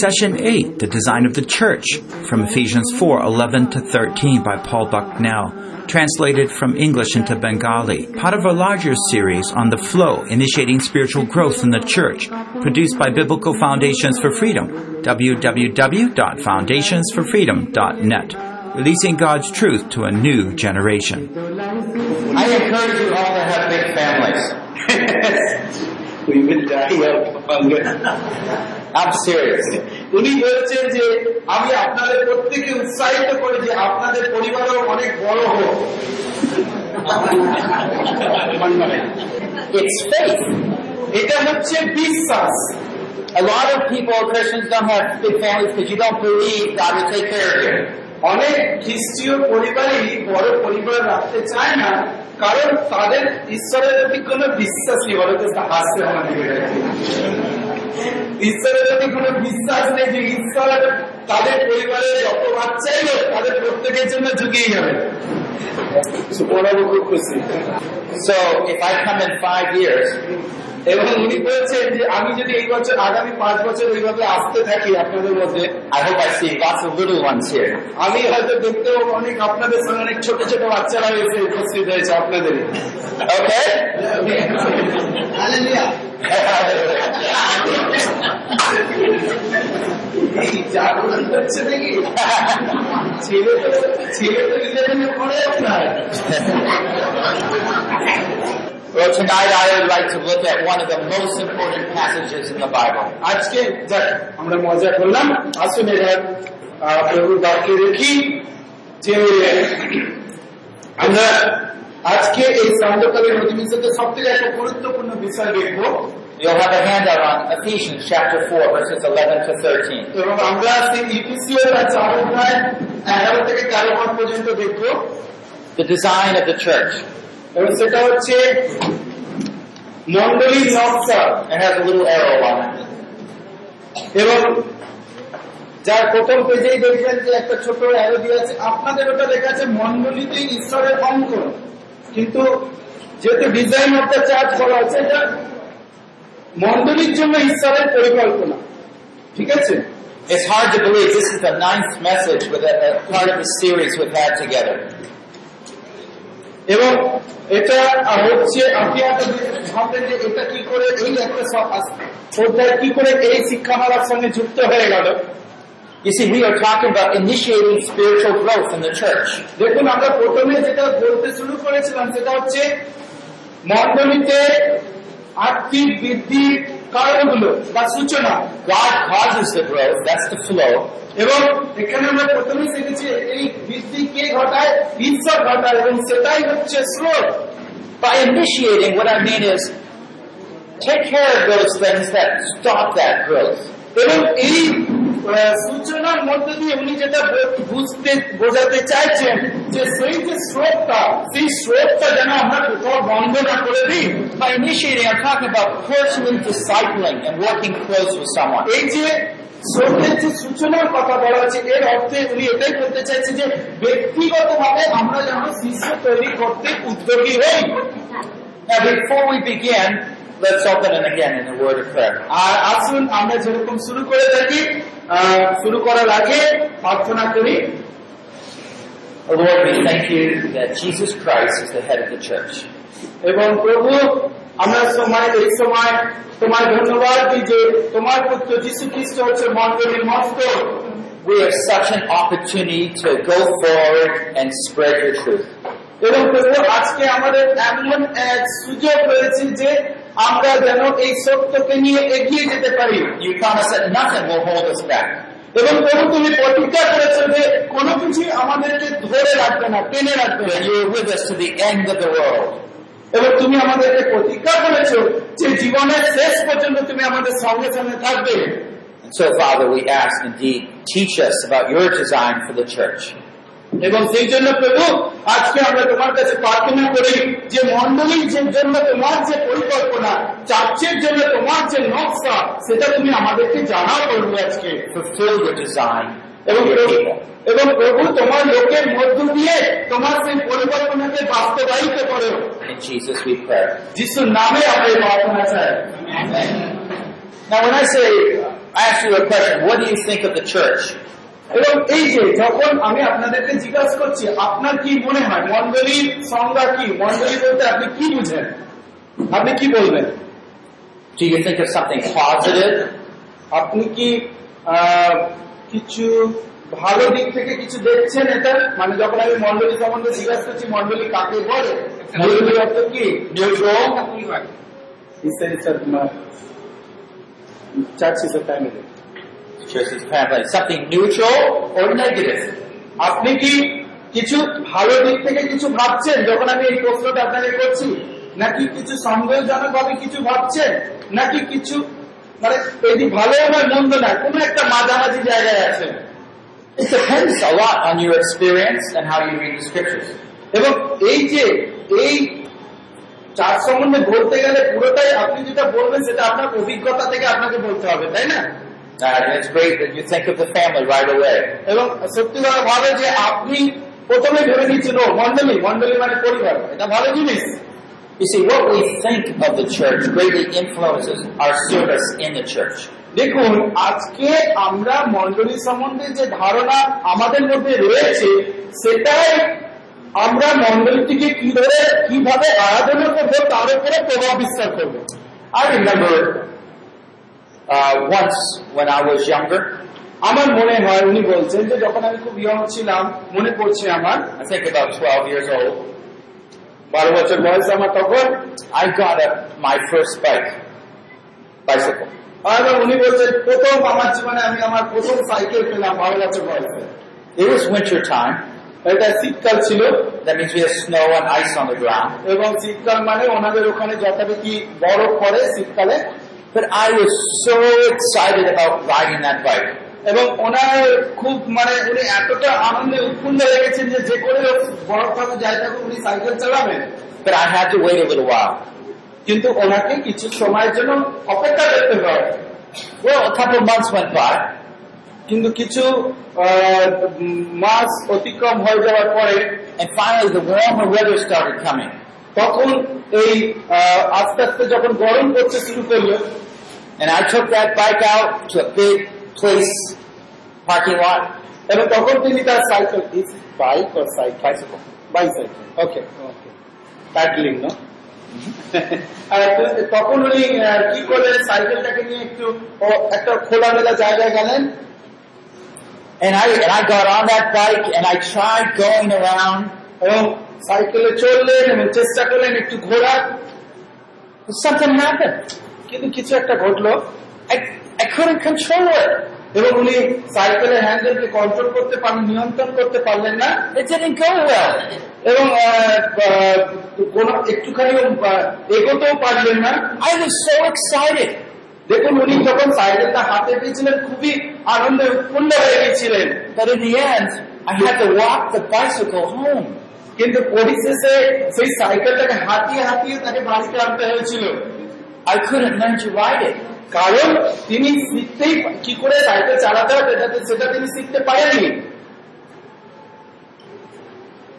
Session 8, The Design of the Church, from Ephesians 4 11 to 13 by Paul Bucknell, translated from English into Bengali, part of a larger series on the flow, initiating spiritual growth in the church, produced by Biblical Foundations for Freedom, www.foundationsforfreedom.net, releasing God's truth to a new generation. I encourage you all to have big families. we will die of hunger. I'm serious. উনি বলছেন যে আমি আপনাদের প্রত্যেকে উৎসাহিত করি যে আপনাদের পরিবারও অনেক বড় হোক It's faith. এটা হচ্ছে বিশ্বাস A lot of people, Christians, don't have big families because you don't believe God will take care of you. অনেক খ্রিস্টীয় পরিবারই বড় পরিবার রাখতে চায় না কারণ তাদের ঈশ্বরের প্রতি কোনো বিশ্বাসই বলে হাসতে আমাদের ঈশ্বরের প্রতি কোনো বিশ্বাস নেই যে ঈশ্বর তাদের পরিবারের যত বাচ্চাই হোক তাদের প্রত্যেকের জন্য ঝুঁকিয়ে যাবে ওরা খুব খুশি So if I come in five years, এবং উনি বলছেন যে আমি যদি এই বছর আগামী পাঁচ বছর এইভাবে আসতে থাকি আপনাদের মধ্যে I hope I see lots of little ones here. আমি হয়তো দেখতেও অনেক আপনাদের সঙ্গে অনেক ছোট ছোট বাচ্চারা এসে উপস্থিত হয়েছে আপনাদের। জাগরণ হচ্ছে নাকি? ছেলে তো ছেলে তো নিজেদের পড়ে আপনার Well, tonight I would like to look at one of the most important passages in the Bible. আজকে যাক আমরা মজা করলাম আসুন এবার আহ, প্রভুর বাক্যে দেখি যে আমরা আজকে এই সান্ধ্যকালীন অধিবেশনে সব থেকে একটা গুরুত্বপূর্ণ বিষয় দেখবো You'll have a handout on Ephesians chapter 4, verses 11 to 13. এবং আমরা সেই ইপিসিও তার চার অধ্যায় এগারো থেকে তেরো পদ পর্যন্ত দেখবো The design of the church. এবং সেটা হচ্ছে মন্ডলীর নকশা. এবং যার প্রথম পেজেই দেখবেন যে একটা ছোট অ্যারো দিয়ে আছে। আপনাদের ওটা আছে মন্ডলীতেই ঈশ্বরের কিন্তু যেহেতু ডিজাইন অফ দ্য চার্চ বলা হচ্ছে এটা মন্ডলীর জন্য ঈশ্বরের পরিকল্পনা। ঠিক আছে? It's hard to believe this is the ninth message with a, a part of the series we've had together. এবং এটা হচ্ছে একটা যে এটা কি করে এই একটা কি করে এই শিক্ষামালার সঙ্গে যুক্ত হয়ে গেল You see, we are talking about initiating spiritual growth in the church. দেখুন আমরা প্রথমে যেটা বলতে শুরু করেছিলাম সেটা হচ্ছে আর্থিক বৃদ্ধির কারণগুলো বা সূচনা God causes the growth, that's the flow. এবং এখানে আমরা প্রথমে শিখেছি এই বৃদ্ধি কে ঘটায় ঈশ্বর ঘটায় এবং সেটাই হচ্ছে স্রোত By initiating, what I mean is take care of those things that stop that growth. এবং এই আহ, সূচনার মধ্যে দিয়ে উনি যেটা বুঝতে বোঝাতে চাইছেন যে সেই যে স্রোতটা সেই স্রোতটা যেন আমরা কোথাও বন্ধ না করে দিই By initiating, I'm talking about personally discipling and working close with someone. এই যে স্রোতের যে সূচনার কথা বলা হচ্ছে এর অর্থে উনি এটাই বলতে চাইছে যে ব্যক্তিগতভাবে আমরা যেন শিষ্য তৈরি করতে উদ্যোগী হই Now, before we begin, let's open it again in a word of prayer. আর আসুন আমরা যেরকম শুরু করে থাকি আহ, শুরু করার আগে প্রার্থনা করি Oh, Lord, we thank you that Jesus Christ is the head of the church. এবং প্রভু আমরা সময় এই সময় তোমার ধন্যবাদ দিই যে তোমার পুত্র যীশু খ্রিস্ট হচ্ছে মন্ডলীর মস্ত We have such an opportunity to go forward and spread your truth. এবং প্রভু আজকে আমাদের এমন এক সুযোগ রয়েছে যে আমরা যেন এই সত্যকে নিয়ে এগিয়ে যেতে পারি। এবং তবু তুমি প্রতিজ্ঞা করেছ যে কোনো কিছুই আমাদেরকে ধরে রাখবে না টেনে রাখবে না। এবং তুমি আমাদেরকে প্রতিজ্ঞা করেছ যে জীবনের শেষ পর্যন্ত তুমি আমাদের সঙ্গে সঙ্গে থাকবে। So, Father, we ask indeed, teach us about your design for the church. এবং সেই জন্য প্রভু আজকে আমরা তোমার কাছে প্রার্থনা করি যে মন্ডলীর যে জন্য তোমার যে পরিকল্পনা চার্চের জন্য তোমার যে নকশা সেটা তুমি আমাদেরকে জানাও প্রভু আজকে Fulfill your design এবং for your প্রভু people. এবং প্রভু তোমার লোকের মধ্য দিয়ে তোমার সেই পরিকল্পনাকে বাস্তবায়িত করো In Jesus we pray. যিশুর নামে আমরা এই প্রার্থনা চাই Now, when I say I ask you a question. What do you think of the church? এবং এই যে যখন আমি আপনাদেরকে জিজ্ঞাসা করছি আপনার কি মনে হয় মন্ডলীর সংজ্ঞা কি? মন্ডলী বলতে আপনি কি বুঝেন? আপনি কি বলবেন? Do you think of something positive? আপনি কি কিছু ভালো দিক থেকে কিছু দেখছেন এটা? মানে যখন আমি মন্ডলী সম্বন্ধে জিজ্ঞাসা করছি মন্ডলী কাকে বলে? মন্ডলী অর্থ কি? Neutral? He said it's a church is a family. আপনি কি কিছু ভালো দিক থেকে কিছু ভাবছেন যখন আমি এই প্রশ্নটা আপনাকে করছি? নাকি কিছু সন্দেহজনক ভাবে কিছু ভাবছেন? নাকি কিছু মানে এটি ভালো নয়, মন্দ নয়, কোন একটা মাঝামাঝি জায়গায় আছেন? It depends a lot on your experience and how you read the scriptures. এবং এই যে, এই চার সম্বন্ধে বলতে গেলে পুরোটাই আপনি যেটা বলবেন সেটা আপনার অভিজ্ঞতা থেকে আপনাকে বলতে হবে, তাই না? And it's great that you think of the family right away. এবং সত্যি কথা ভাবে যে আপনি প্রথমে ভেবে নিচ্ছেন ও মন্ডলী মন্ডলী মানে পরিবার এটা ভালো জিনিস You see, what we think of the church greatly influences our service in the church. দেখুন আজকে আমরা মন্ডলী সম্বন্ধে যে ধারণা আমাদের মধ্যে রয়েছে সেটাই আমরা মন্ডলীটিকে কীভাবে কীভাবে আরাধনা করব তার উপরে প্রভাব বিস্তার করব I remember আমার মনে হয় উনি বলছেন যে যখন আমি খুব ইয়ং ছিলাম মনে পড়ছে আমার। I think about 12 years old, বারো বছর বয়স আমার তখন। Got a, my first bike, bicycle. আর উনি বলছেন প্রথম আমার জীবনে আমি আমার প্রথম সাইকেল পেলাম বারো বছর বয়সে। Winter time. এটা শীতকাল ছিল. এবং শীতকাল মানে ওনাদের ওখানে যথারীতি বরফ পড়ে শীতকালে। But I was so excited about riding that bike. এবং ওনার খুব মানে উনি এতটা আনন্দে উৎফুল্ল হয়ে গেছেন যে যে করে হোক বরফ থাকুক যাই থাকুক উনি সাইকেল চালাবেন But I had to wait a little while. কিন্তু ওনাকে কিছু সময়ের জন্য অপেক্ষা করতে হয় Well, a couple of months went by, কিন্তু কিছু আহ, উম, মাস অতিক্রম হয়ে যাওয়ার পরে and finally the warmer weather started coming. তখন এই আস্তে আস্তে যখন গরম পড়তে শুরু করল And I took that bike out to a big place, parking lot, এবং তখন তিনি তার cycle bike cycle bicycle okay okay paddling তখন উনি কি করলেন সাইকেলটাকে নিয়ে একটু একটা খোলামেলা জায়গায় গেলেন and I, and I got on that bike and I tried going around. এবং সাইকেলে চললেন এবং চেষ্টা করলেন একটু ঘোরার But something কিন্তু কিছু একটা ঘটলো couldn't control it. এবং উনি সাইকেলের হ্যান্ডেলকে কন্ট্রোল করতে পারেন নিয়ন্ত্রণ করতে পারলেন না. এবং আহ, একটুখানি এগোতেও পারলেন না. দেখুন উনি যখন সাইকেলটা হাতে পেয়েছিলেন খুবই আনন্দে উৎফুল্ল হয়ে গেছিলেন But in the end, I had to walk the bicycle home. কিন্তু পরিশেষে সেই সাইকেলটাকে হাতিয়ে হাতিয়ে তাকে বাড়িতে আনতে হয়েছিল I couldn't learn to ride it. কারণ তিনি শিখতেই কি করে সাইকেল চালাতে হবে সেটা- সেটা তিনি শিখতে পারেননি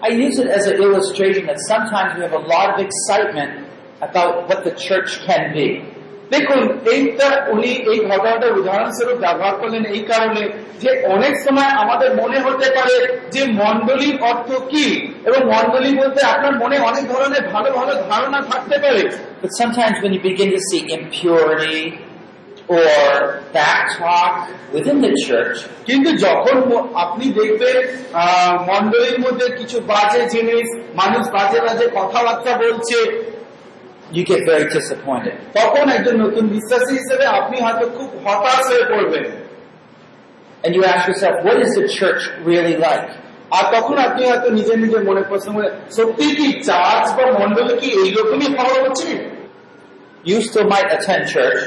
I use it as an illustration that sometimes we have a lot of excitement about what the church can be. দেখুন এইটা উনি এই ঘটনাটা উদাহরণস্বরূপ ব্যবহার করলেন এই কারণে যে অনেক সময় আমাদের মনে হতে পারে যে মন্ডলীর অর্থ কি? এবং মন্ডলী বলতে আপনার মনে অনেক ধরনের ভালো ভালো ধারণা থাকতে পারে। But sometimes when you begin to see impurity or back talk within the church, কিন্তু যখন আপনি দেখবেন আহ, মণ্ডলীর মধ্যে কিছু বাজে জিনিস মানুষ বাজে বাজে কথাবার্তা বলছে you get very disappointed. তখন একজন নতুন বিশ্বাসী হিসেবে আপনি হয়তো খুব হতাশ হয়ে পড়বেন And you ask yourself, what is the church really like? আর তখন আপনি হয়তো নিজের নিজের মনে প্রশ্ন করে সত্যি কি চার্চ বা মন্ডলে কি এইরকমই হওয়া উচিত You still might attend church,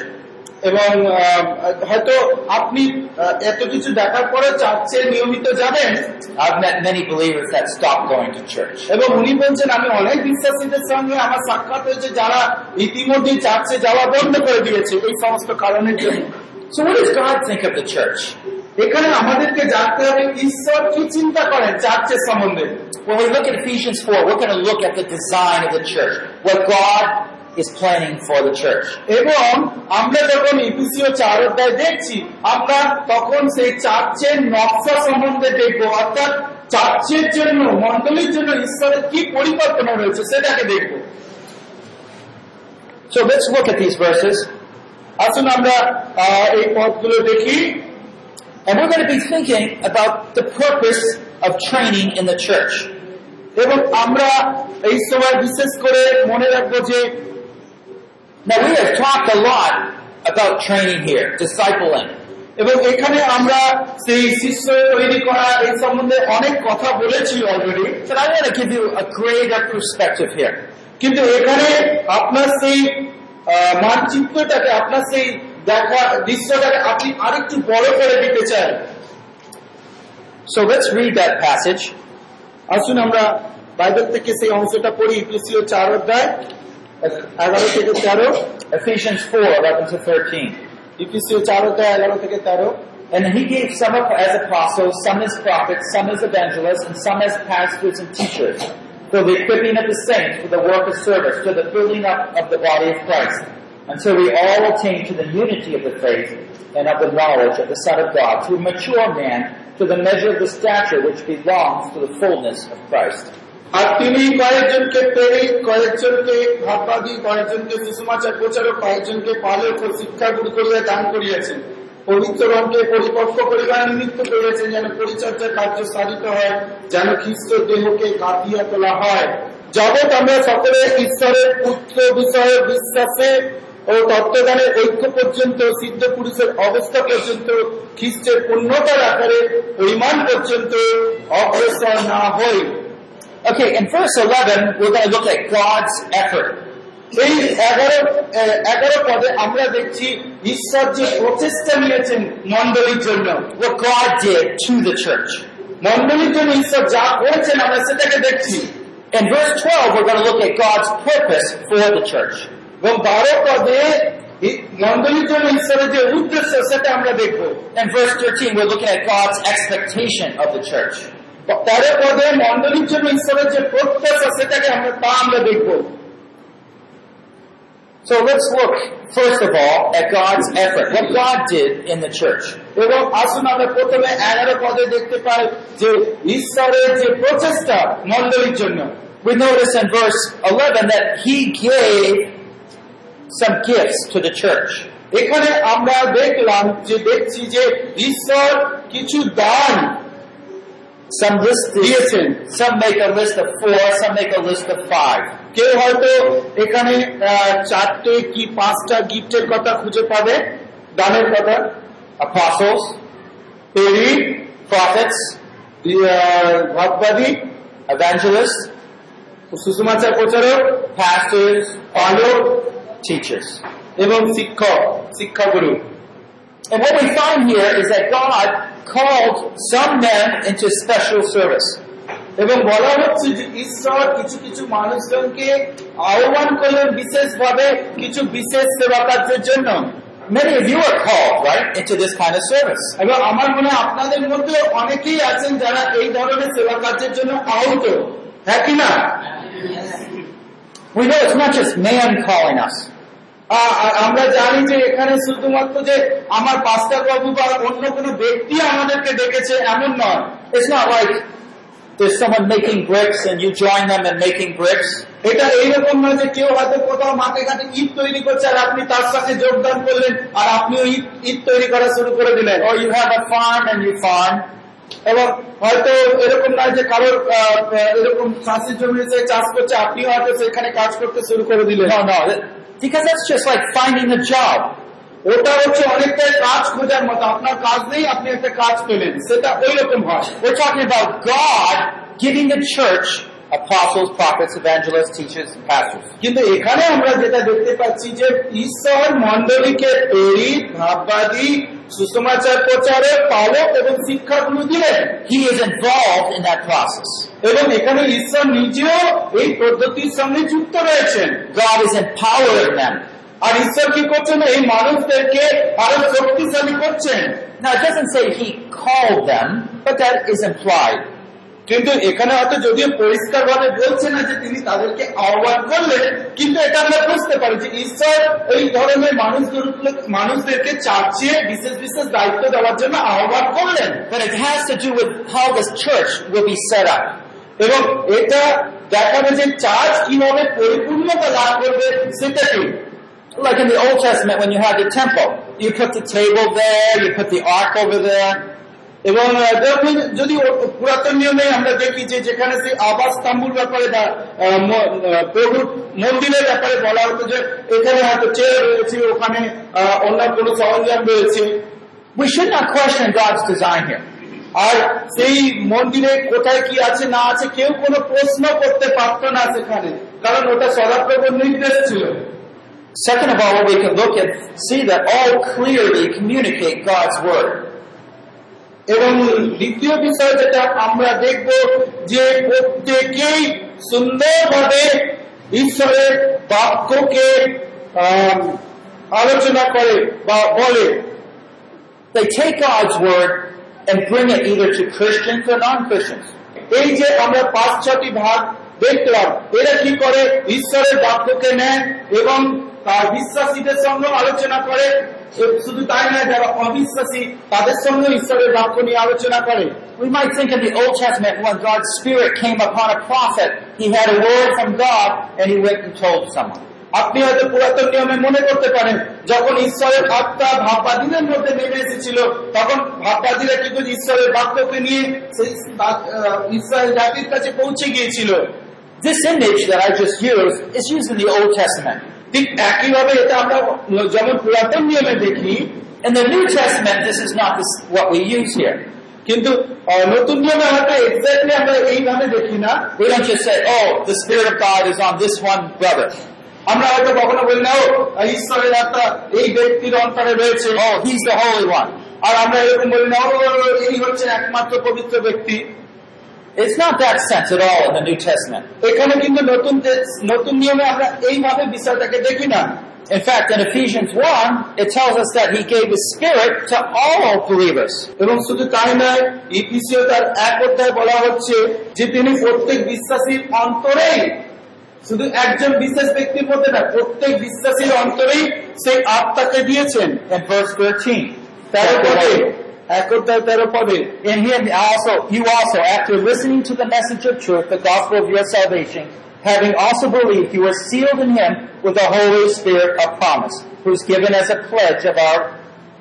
এবং আহ, হয়তো আপনি আহ, এত কিছু দেখার পরে চার্চে নিয়মিত যাবেন I've met many believers that stopped going to church. এবং উনি বলছেন আমি অনেক বিশ্বাসীদের সঙ্গে আমার সাক্ষাৎ হয়েছে যারা ইতিমধ্যে চার্চে যাওয়া বন্ধ করে দিয়েছে এই সমস্ত কারণের জন্য So what does God think of the church? এখানে আমাদেরকে জানতে হবে ঈশ্বর কি চিন্তা করেন চার্চের সম্বন্ধে When we look at Ephesians 4, we're going to look at the design of the church, what God is planning for the church. এবং আমরা যখন ইপিসিও চার অধ্যায় দেখছি আমরা তখন সেই চার্চের নকশা সম্বন্ধে দেখব অর্থাৎ চার্চের জন্য মন্ডলীর জন্য ঈশ্বরের কি পরিকল্পনা রয়েছে সেটাকে দেখব So let's look at these verses, আসুন আমরা আহ, এই পদগুলো দেখি and we're going to be thinking about the purpose of training in the church. এবং আমরা এই সময় বিশেষ করে মনে রাখব যে Now we have talked a lot about training here, discipling. এবং এখানে আমরা সেই শিষ্য তৈরি করা এই সম্বন্ধে অনেক কথা বলেছি already But I want to give you a greater perspective here. কিন্তু এখানে আপনার সেই মানচিত্রটাকে আপনার সেই দেখা দৃশ্যটাকে আপনি আরেকটু বড় করে দিতে চান So let's read that passage. আসুন আমরা বাইবেল থেকে সেই অংশটা পড়ি ইপিসিও চার অধ্যায় এগারো থেকে তেরো Ephesians 4, 11 to 13. ইপিসিও চার অধ্যায় এগারো থেকে তেরো And he gave some up as apostles, some as prophets, some as evangelists, and some as pastors and teachers, for the equipping of the saints for the work of service, to the building up of the body of Christ, until we all attain to the unity of the faith and of the knowledge of the Son of God, to a mature man, to the measure of the stature which belongs to the fullness of Christ. আর তিনি কয়েকজনকে প্রেরিত কয়েকজনকে ভাববাদী, কয়েকজনকে সুষমাচার প্রচারক, কয়েকজনকে পালক ও শিক্ষাগুরু করিয়া দান করিয়াছেন। পবিত্রগণকে পরিপক্ক করিবার নিমিত্ত করিয়াছেন যেন পরিচর্যার কার্য সাধিত হয়, যেন খ্রিস্ট দেহকে গাঁথিয়া তোলা হয়। জগৎ আমরা সকলে ঈশ্বরের পুত্র, বিষয়ে বিশ্বাসে ও তত্ত্বদানের ঐক্য পর্যন্ত সিদ্ধ পুরুষের অবস্থা পর্যন্ত, খ্রিস্টের পূর্ণতার আকারে পরিমাণ পর্যন্ত অগ্রসর না হই। Okay, in verse 11, we're going to look at God's effort. এই এগারো আহ, এগারো পদে আমরা দেখছি ঈশ্বর যে প্রচেষ্টা নিয়েছেন মন্ডলীর জন্য What God did to the church. মন্ডলীর জন্য ঈশ্বর যা করেছেন আমরা সেটাকে দেখছি In verse 12, we're going to look at God's purpose for the church. এবং বারো পদে এই মন্ডলীর জন্য ঈশ্বরের যে উদ্দেশ্য সেটা আমরা দেখবো In verse 13, we're looking at God's expectation of the church. তেরো পদে মন্ডলীর জন্য ঈশ্বরের যে প্রত্যাশা সেটাকে আমরা তা আমরা দেখব So let's look, first of all, at God's effort, what God did in the church. এবং আসুন আমরা প্রথমে এগারো পদে দেখতে পাই যে ঈশ্বরের যে প্রচেষ্টা মন্ডলীর জন্য We notice in verse 11 that He gave some gifts to the church. এখানে আমরা দেখলাম যে দেখছি যে ঈশ্বর কিছু দান Some list দিয়েছেন some make a list of four, some make a list of five. কেউ হয়তো এখানে আহ, চারটে কি পাঁচটা গিফটের কথা খুঁজে পাবে দানের কথা Apostles, পেরি prophets, ভাববাদী evangelists, সুষমাচার প্রচারক pastors, পালক teachers. এবং শিক্ষক শিক্ষাগুরু And what we find here is that God called some men into special service. এবং বলা হচ্ছে যে ঈশ্বর কিছু কিছু মানুষজনকে আহ্বান করলেন বিশেষভাবে কিছু বিশেষ সেবা কার্যের জন্য Many of you are called, right, into this kind of service. এবং আমার মনে হয় আপনাদের মধ্যে অনেকেই আছেন যারা এই ধরনের সেবা কার্যের জন্য আহত হ্যাঁ কি না We know it's not just man calling us. আ- আমরা জানি যে এখানে শুধুমাত্র যে আমার পাস্টার বাবু বা অন্য কোনো ব্যক্তি আমাদেরকে ডেকেছে, এমন নয়। নয় যে কেউ হয়তো কোথাও মাঠে ঘাটে ঈদ তৈরি করছে আর আপনি তার সঙ্গে যোগদান করলেন আর আপনিও ঈদ ঈদ তৈরি করা শুরু করে দিলেন। Farm and you farm. এবং হয়তো এরকম নয় যে কারোর এরকম চাষের জমি এসে চাষ করছে, আপনিও হয়তো সেখানে কাজ করতে শুরু করে দিলেন। Because that's just like finding a job. ওটা হচ্ছে অনেকটাই কাজ খোঁজার মতো আপনার কাজ নেই আপনি একটা কাজ পেলেন সেটা ওই রকম হয় We're talking about God giving the church apostles, prophets, evangelists, teachers, and pastors. কিন্তু এখানে আমরা যেটা দেখতে পাচ্ছি যে ঈশ্বর মন্ডলীকে প্রেরিত ভাববাদী সুসমাচার প্রচারে পালক এবং শিক্ষাগুলো দিলেন He is involved in that process. এবং এখানে ঈশ্বর নিজেও এই পদ্ধতির সঙ্গে যুক্ত রয়েছেন God is empowering them. আর ঈশ্বর কি করছেন এই মানুষদেরকে আরো শক্তিশালী করছেন Now it doesn't say He called them, but that is implied. কিন্তু এখানে হয়তো যদিও পরিষ্কার ভাবে বলছে না যে তিনি তাদেরকে আহ্বান করলেন কিন্তু এটা আমরা বুঝতে পারি যে ঈশ্বর এই ধরনের মানুষগুলো মানুষদেরকে চার্চে বিশেষ বিশেষ দায়িত্ব দেওয়ার জন্য আহ্বান করলেন But it has to do with how this church will be set up. এবং এটা দেখাবে যে চার্চ কীভাবে পরিপূর্ণতা লাভ করবে সেটাকে Like in the Old Testament when you had the temple, you put the table there, you put the ark over there, এবং যদি পুরাতন নিয়মে আমরা দেখি যে যেখানে সেই আবাস তাম্বুর ব্যাপারে বা প্রভুর মন্দিরের ব্যাপারে বলা হতো যে এখানে হয়তো চেয়ার রয়েছে ওখানে অন্য কোনো সরঞ্জাম রয়েছে. আর সেই মন্দিরে কোথায় কি আছে না আছে কেউ কোনো প্রশ্ন করতে পারতো না সেখানে কারণ ওটা সদাপ্রভুর নির্দেশ ছিল Second of all, we can look and see that all clearly communicate God's word. এবং দ্বিতীয় বিষয় যেটা আমরা দেখব যে প্রত্যেকেই সুন্দরভাবে ঈশ্বরের বাক্যকে আলোচনা করে বা বলে They take God's word and bring it either to Christians or non-Christians. এই যে আমরা পাঁচ, ছটি ভাগ দেখলাম, এরা কি করে ঈশ্বরের বাক্যকে নেয় এবং তার বিশ্বাসীদের সঙ্গে আলোচনা করে শুধু তাই নয় যারা অবিশ্বাসী তাদের সঙ্গে ঈশ্বরের বাক্য নিয়ে আলোচনা করে We might think in the Old Testament when God's Spirit came upon a prophet, he had a word from God and he went and told someone. আপনি হয়তো পুরাতন নিয়মে মনে করতে পারেন যখন ঈশ্বরের আত্মা ভাববাদীদের মধ্যে নেমে এসেছিল তখন ভাববাদীরা কিন্তু ঈশ্বরের বাক্যকে নিয়ে ইসরায়েল জাতির কাছে পৌঁছে গিয়েছিল This image that I just used is used in the Old Testament. ঠিক একইভাবে এটা আমরা যেমন পুরাতন নিয়মে দেখি the New Testament, this is not this, what we use here. কিন্তু নতুন নিয়মে হয়তো এক্স্যাক্টলি আমরা এইভাবে দেখি না We don't just say, oh, the Spirit of God is on this one brother. আমরা হয়তো কখনো বলি না "ও, ঈশ্বরের আত্মা এই ব্যক্তির অন্তরে রয়েছে Oh, he's the Holy One. আর আমরা এরকম বলি না "ও, এই হচ্ছে একমাত্র পবিত্র ব্যক্তি It's not that sense at all in the New Testament. এখানে কিন্তু নতুন নতুন নিয়মে আমরা এইভাবে বিষয়টাকে দেখি না In fact, in Ephesians 1, it tells us that he gave his Spirit to all believers. এবং শুধু তাই নয় ইপিসিও তার এক অধ্যায় বলা হচ্ছে যে তিনি প্রত্যেক বিশ্বাসীর অন্তরেই শুধু একজন বিশেষ ব্যক্তির মধ্যে না প্রত্যেক বিশ্বাসীর অন্তরেই সেই আত্মাকে দিয়েছেন In verse 13, তেরো পদে এক অধ্যায় তেরো পদে In him also, you also, after listening to the message of truth, the gospel of your salvation, having also believed, you were sealed in him with the Holy Spirit of promise, who is given as a pledge of our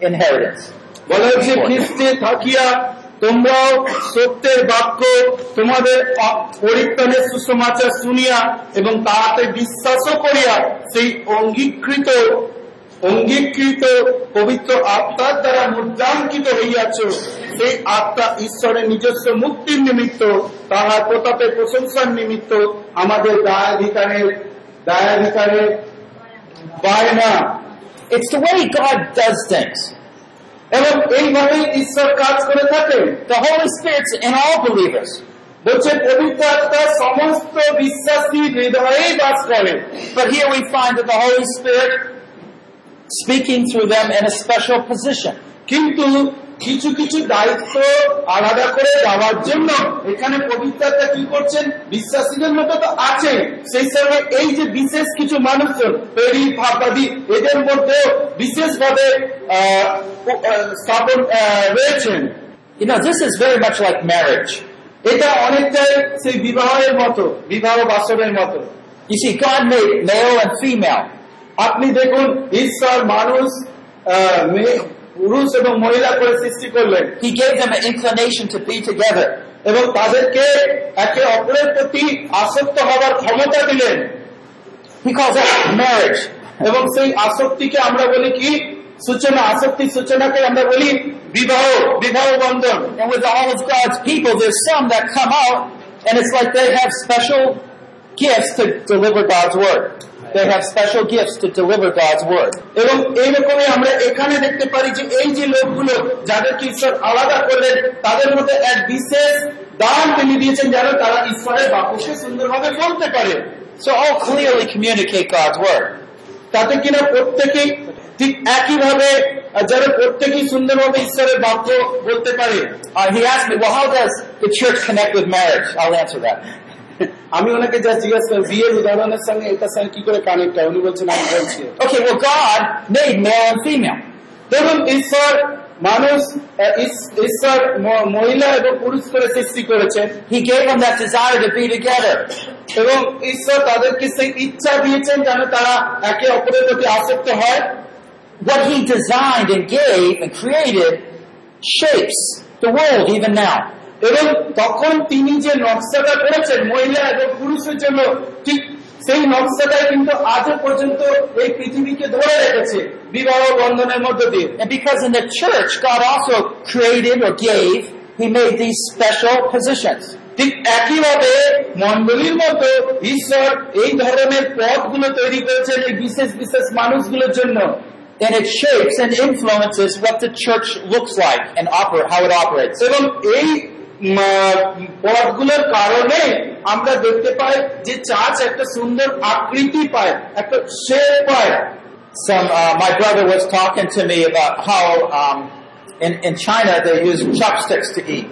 inheritance. বলা হচ্ছে খ্রিস্টে থাকিয়া তোমরাও সত্যের বাক্য তোমাদের অ- পরিত্রাণের সুসমাচার শুনিয়া এবং তাহাতে বিশ্বাসও করিয়া সেই অঙ্গীকৃত অঙ্গীকৃত পবিত্র আত্মার দ্বারা মুদ্রাঙ্কিত হইয়াছ সেই আত্মা ঈশ্বরের নিজস্ব মুক্তির নিমিত্ত তাহার প্রতাপের প্রশংসার নিমিত্ত আমাদের দায়াধিকারের দায়াধিকারের বায়না It's the way God does things. এবং এইভাবেই ঈশ্বর কাজ করে থাকেন The Holy Spirit's in all believers. বলছে পবিত্র আত্মা সমস্ত বিশ্বাসী হৃদয়েই বাস করে But here we find that the Holy Spirit speaking through them in a special position. কিন্তু কিছু কিছু দায়িত্ব আলাদা করে দেওয়ার জন্য এখানে পবিত্র আত্মা কি করছেন বিশ্বাসীদের মতো তো আছে সেই সঙ্গে এই যে বিশেষ কিছু মানুষজন পেরি ভাববাদী এদের মধ্যে বিশেষভাবে স্থাপন রয়েছেন You know, this is very much like marriage. এটা অনেকটাই সেই বিবাহের মতো বিবাহ বাসনের মতো You see, God made male and female. আপনি দেখুন ঈশ্বর মানুষ পুরুষ এবং মহিলা করে সৃষ্টি করলেন। কি ইনক্লিনেশন টু এবং তাদেরকে একে অপরের প্রতি আসক্ত হওয়ার ক্ষমতা দিলেন। এবং সেই আসক্তিকে আমরা বলি কি? সূচনা আসক্তি সূচনাকে আমরা বলি বিবাহ বিবাহ বন্ধন। এবং with all of God's people they some They have special gifts to deliver God's word. এবং এইরকমই আমরা এখানে দেখতে পারি যে এই যে লোকগুলো যাদেরকে ঈশ্বর আলাদা করলেন তাদের মধ্যে এক বিশেষ দান তিনি দিয়েছেন যেন তারা ঈশ্বরের বাক্যকে সুন্দরভাবে বলতে পারে So all clearly communicate God's word. তাতে কিনা প্রত্যেকেই ঠিক একইভাবে যারা প্রত্যেকেই সুন্দরভাবে ঈশ্বরের বাক্য বলতে পারে Uh, he asked me, well, how does the church connect with marriage? I'll answer that. আমি ওনাকে যা জিজ্ঞাসা করি বিয়ের উদাহরণের সঙ্গে এটার সঙ্গে কি করে কানেক্ট হয় উনি বলছেন আমি বলছি well, God made male and female. দেখুন ঈশ্বর মানুষ ঈশ্বর মহিলা এবং পুরুষ করে সৃষ্টি করেছেন He gave them that desire to be together. এবং ঈশ্বর তাদেরকে সেই ইচ্ছা দিয়েছেন যেন তারা একে অপরের প্রতি আসক্ত হয় What He designed and gave and created shapes the world even now. এবং তখন তিনি যে নকশাটা করেছেন মহিলা এবং পুরুষের জন্য ঠিক সেই নকশাটাই কিন্তু আজ পর্যন্ত এই পৃথিবীকে ধরে রেখেছে বিবাহ বন্ধনের মধ্য দিয়ে। ঠিক একইভাবে মন্ডলীর মতো ঈশ্বর এই ধরনের পথগুলো তৈরি করেছেন এই বিশেষ বিশেষ মানুষগুলোর জন্য। And it shapes and influences what the church looks like and oper- how it operates. পথগুলোর কারণে আমরা দেখতে পাই যে চার্চ একটা সুন্দর আকৃতি পায় একটা শেপ পায়। Some, uh, my brother was talking to me about how um, in, in China they use chopsticks to eat.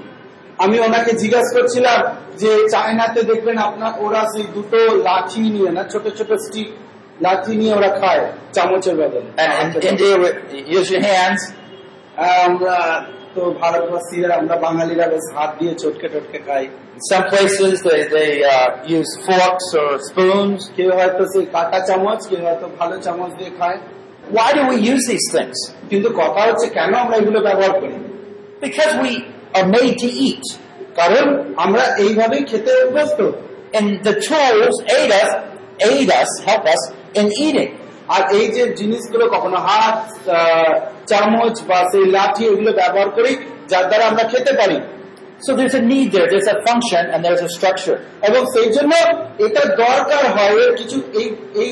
আমি ওনাকে জিজ্ঞাসা করছিলাম যে চায়নাতে দেখবেন আপনার ওরা সেই দুটো লাঠি নিয়ে না ছোট ছোট স্টিক লাঠি নিয়ে ওরা খায় চামচের বদলে। তো ভারতবাসীরা আমরা বাঙালিরা বেশ হাত দিয়ে চটকে টটকে খাই some places, they, they uh, use forks or spoons. কেউ হয়তো সেই কাটা চামচ কেউ হয়তো ভালো চামচ দিয়ে খায় Why do we use these things? কিন্তু কথা হচ্ছে কেন আমরা এগুলো ব্যবহার করি Because we are made to eat. কারণ আমরা এইভাবেই খেতে অভ্যস্ত And the tools aid us, aid us, help us in eating. আর এই যে জিনিসগুলো কখনো হাত চামচ বা সেই লাঠি এগুলো ব্যবহার করি যার দ্বারা আমরা খেতে পারি So there's a need there, there's a function, and there's a structure. এবং সেই জন্য এটা দরকার হয় কিছু এই এই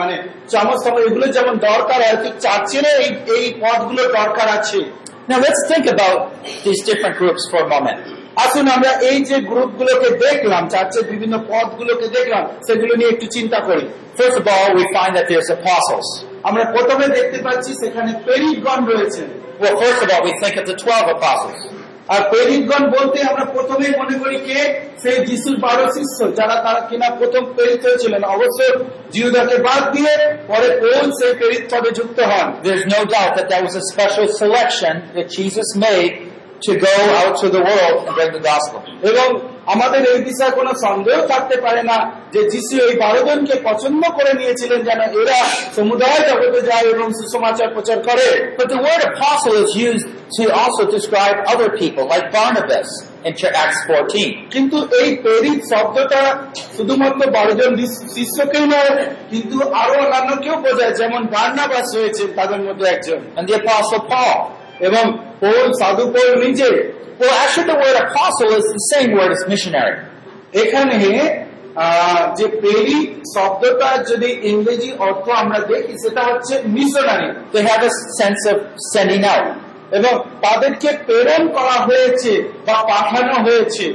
মানে চামচ চামচ এগুলো যেমন দরকার হয় ঠিক চার্চেরও এই এই পথগুলো দরকার আছে Now let's think about these different groups for a moment. আসুন আমরা এই যে গ্রুপগুলোকে দেখলাম চার্চের বিভিন্ন পথগুলোকে দেখলাম সেগুলো নিয়ে একটু চিন্তা করি। All, we find that there's apostles. আমরা প্রথমে দেখতে পাচ্ছি সেখানে প্রেরিতগণ of all, we think of the 12 apostles. আর প্রেরিতগণ বলতে আমরা প্রথমেই মনে করি কে? সেই যিশুর বারো শিষ্য যারা তারা কিনা প্রথম প্রেরিত হয়েছিলেন অবশ্য জিহুদাকে বাদ দিয়ে পরে পৌল সেই প্রেরিত পদে যুক্ত হন। Jesus made এবং আমাদের এই বিষয়ে কোনো সন্দেহ থাকতে পারে না যে যিশু এই বারো জনকে পছন্দ করে নিয়েছিলেন যেন এরা সমুদায় জগতে যায় এবং সুসমাচার প্রচার করে But the word apostle is used to also describe other people, like Barnabas in Acts 14. কিন্তু এই প্রেরিত শব্দটা শুধুমাত্র বারো জন শিষ্যকেই নয় কিন্তু আরও অন্যান্য কেউ বোঝায় যেমন বার্নাবাস রয়েছেন তাদের মধ্যে একজন. এবং পৌল সাধু পৌল নিজে Well, actually the word apostle is the same word as missionary. এখানে আহ, যে প্রেরিত শব্দটা যদি ইংরেজি অর্থ আমরা দেখি সেটা হচ্ছে missionary They have a sense of sending out. এবং তাদেরকে প্রেরণ করা হয়েছে বা পাঠানো হয়েছে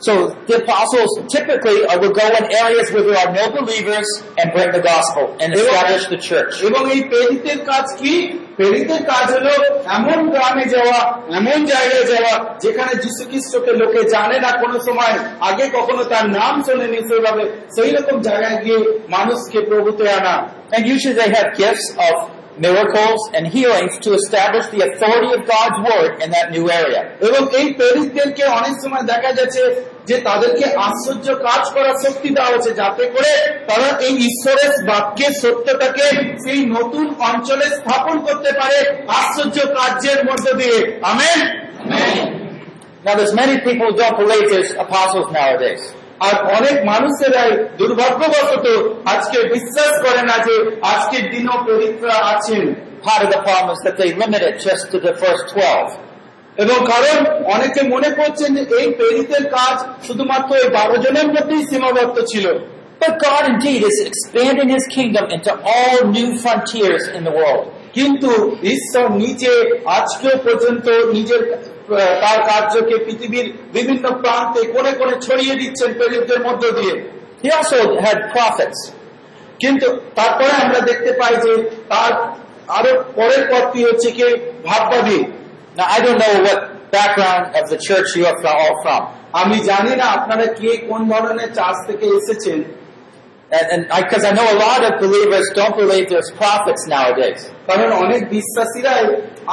So the apostles typically uh, will go in areas where there are no believers and bring the gospel and establish the church. এবং এই প্রেরিতের কাজ কি প্রেরিতের কাজ হলো এমন গ্রামে যাওয়া, এমন জায়গায় যাওয়া, যেখানে যীশু খ্রিস্টকে লোকে জানে না কোনো সময়, আগে কখনো তার নাম শোনেনি সেভাবে সেই রকম জায়গায় গিয়ে মানুষকে প্রভুতে আনা। And usually they miracles and healings to establish the authority of God's word in that new area. এবং এই প্রেরিতদেরকে অনেক সময় দেখা যাচ্ছে যে তাদেরকে আশ্চর্য কাজ করার শক্তি দেওয়া হচ্ছে যাতে করে তারা এই ঈশ্বরের বাক্যের সত্যটাকে সেই নতুন অঞ্চলে স্থাপন করতে পারে আশ্চর্য কার্যের মধ্য দিয়ে amen Now there's many people who don't believe there's apostles nowadays. আর অনেক মানুষেরাই দুর্ভাগ্যবশত আজকে বিশ্বাস করে না যে আজকের দিনও পবিত্রা আছেন Part of the problem is that they limit it just to the first 12. এবং কারণ অনেকে মনে করছেন যে এই প্রেরিতের কাজ শুধুমাত্র এই বারো জনের মধ্যেই সীমাবদ্ধ ছিল But God indeed is expanding His kingdom into all new frontiers in the world. কিন্তু ঈশ্বর নিজে আজকেও পর্যন্ত নিজের তার কার্যকে পৃথিবীর বিভিন্ন প্রান্তে কোণে কোণে ছড়িয়ে দিচ্ছেন প্রেরিতদের মধ্য দিয়ে He also had prophets. কিন্তু তারপরে আমরা দেখতে পাই যে তার আরও পরের পদটি হচ্ছে কি ভাববাদী don't know what background of the church you are fro- all from. আমি জানি না আপনারা কে কোন ধরনের চার্চ থেকে এসেছেন And, and I, because I know a lot of believers don't believe there's prophets nowadays. কারণ অনেক বিশ্বাসীরাই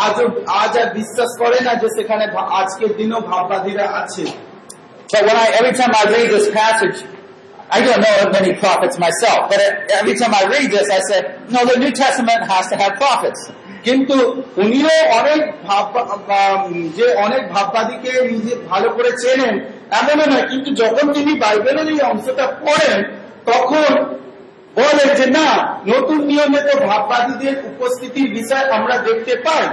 আজ আজ আর বিশ্বাস করে না যে সেখানে আজকের দিনও ভাববাদীরা আছে But when I, every time I read this passage, I don't know of many prophets myself, but every time I read this, I say, no, the New Testament has to have prophets. কিন্তু উনিও অনেক ভাব যে অনেক ভাববাদীকে নিজে ভালো করে চেনেন এমনও নয় কিন্তু যখন তিনি বাইবেলের এই অংশটা পড়েন তখন বলেন যে না নতুন নিয়মে তো ভাববাদীদের উপস্থিতির বিষয় আমরা দেখতে পাই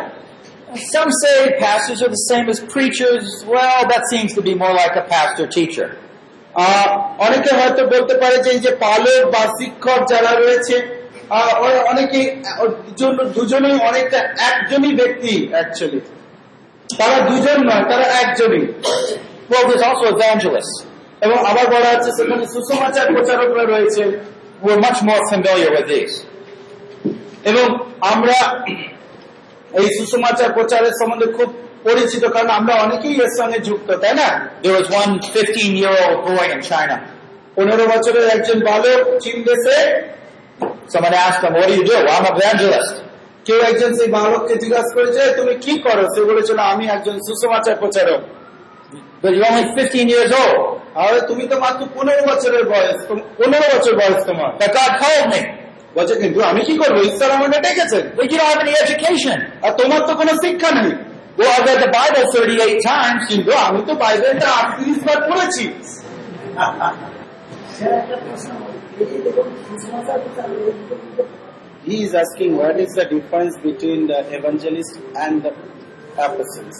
Some say pastors are the same as preachers. Well, that seems to be more like a pastor teacher. অনেকে হয়তো বলতে পারে যে এই যে পালক বা শিক্ষক যারা রয়েছে অনেকে দুজনেই অনেকটা একজনই ব্যক্তি অ্যাকচুয়ালি তারা দুজন নয় তারা একজনই Well, there's also evangelists. এবং আবার বলা হচ্ছে সেখানে সুসমাচার প্রচারকরা রয়েছে. এবং আমরা এই সুসমাচার প্রচারের সম্বন্ধে খুব পরিচিত কারণ আমরা অনেকেই এর সঙ্গে যুক্ত তাই না There was one 15 year old boy in China. পনেরো বছরের একজন বালক চীন দেশে Someone asked him, what do you do? "Well, I'm evangelist. কেউ একজন সেই বালককে জিজ্ঞাসা করেছে তুমি কি করো সে বলেছিল আমি একজন সুসমাচার প্রচারক But you're only 15 years old. আর তুমি তো মাত্র পনেরো বছরের বয়স পনেরো বছর বয়স তোমার But God called me. বলছে কিন্তু আমি কি করব ঈশ্বর আমাকে ডেকেছেন But you don't have any education. আর তোমার তো কোনো শিক্ষা নেই Well, I've read the Bible 38 times. কিন্তু আমি তো বাইবেলটা আটত্রিশ বার পড়েছি He is asking what is the difference between the evangelist and the apostles.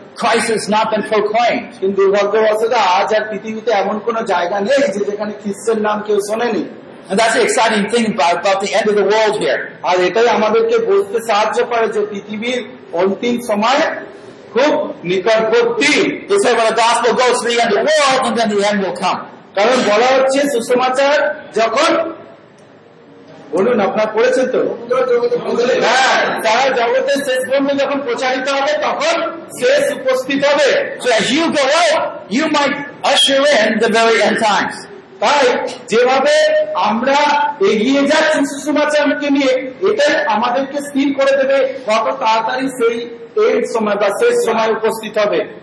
Christ has not been proclaimed. কিন্তু দুর্ভাগ্যবশত আজ আর পৃথিবীতে এমন কোন জায়গা নেই যে যেখানে খ্রিস্টের নাম কেউ শোনেনি And that's the exciting thing about, about the end of the world here. আর এটাই আমাদেরকে বুঝতে সাহায্য করে যে পৃথিবীর অন্তিম সময় খুব নিকটবর্তী They say, well, the gospel goes to the end of the world and then the end will come. কারণ বলা হচ্ছে সুসমাচার যখন বলুন আপনার করেছেন তো? হ্যাঁ, তারা জগতের শেষ পর্যন্ত যখন প্রচারিত হবে তখন শেষ উপস্থিত হবে। তাই যেভাবে আমরা এগিয়ে যাচ্ছি সুসমাচারকে নিয়ে এটাই আমাদেরকে স্থির করে দেবে কত তাড়াতাড়ি সেই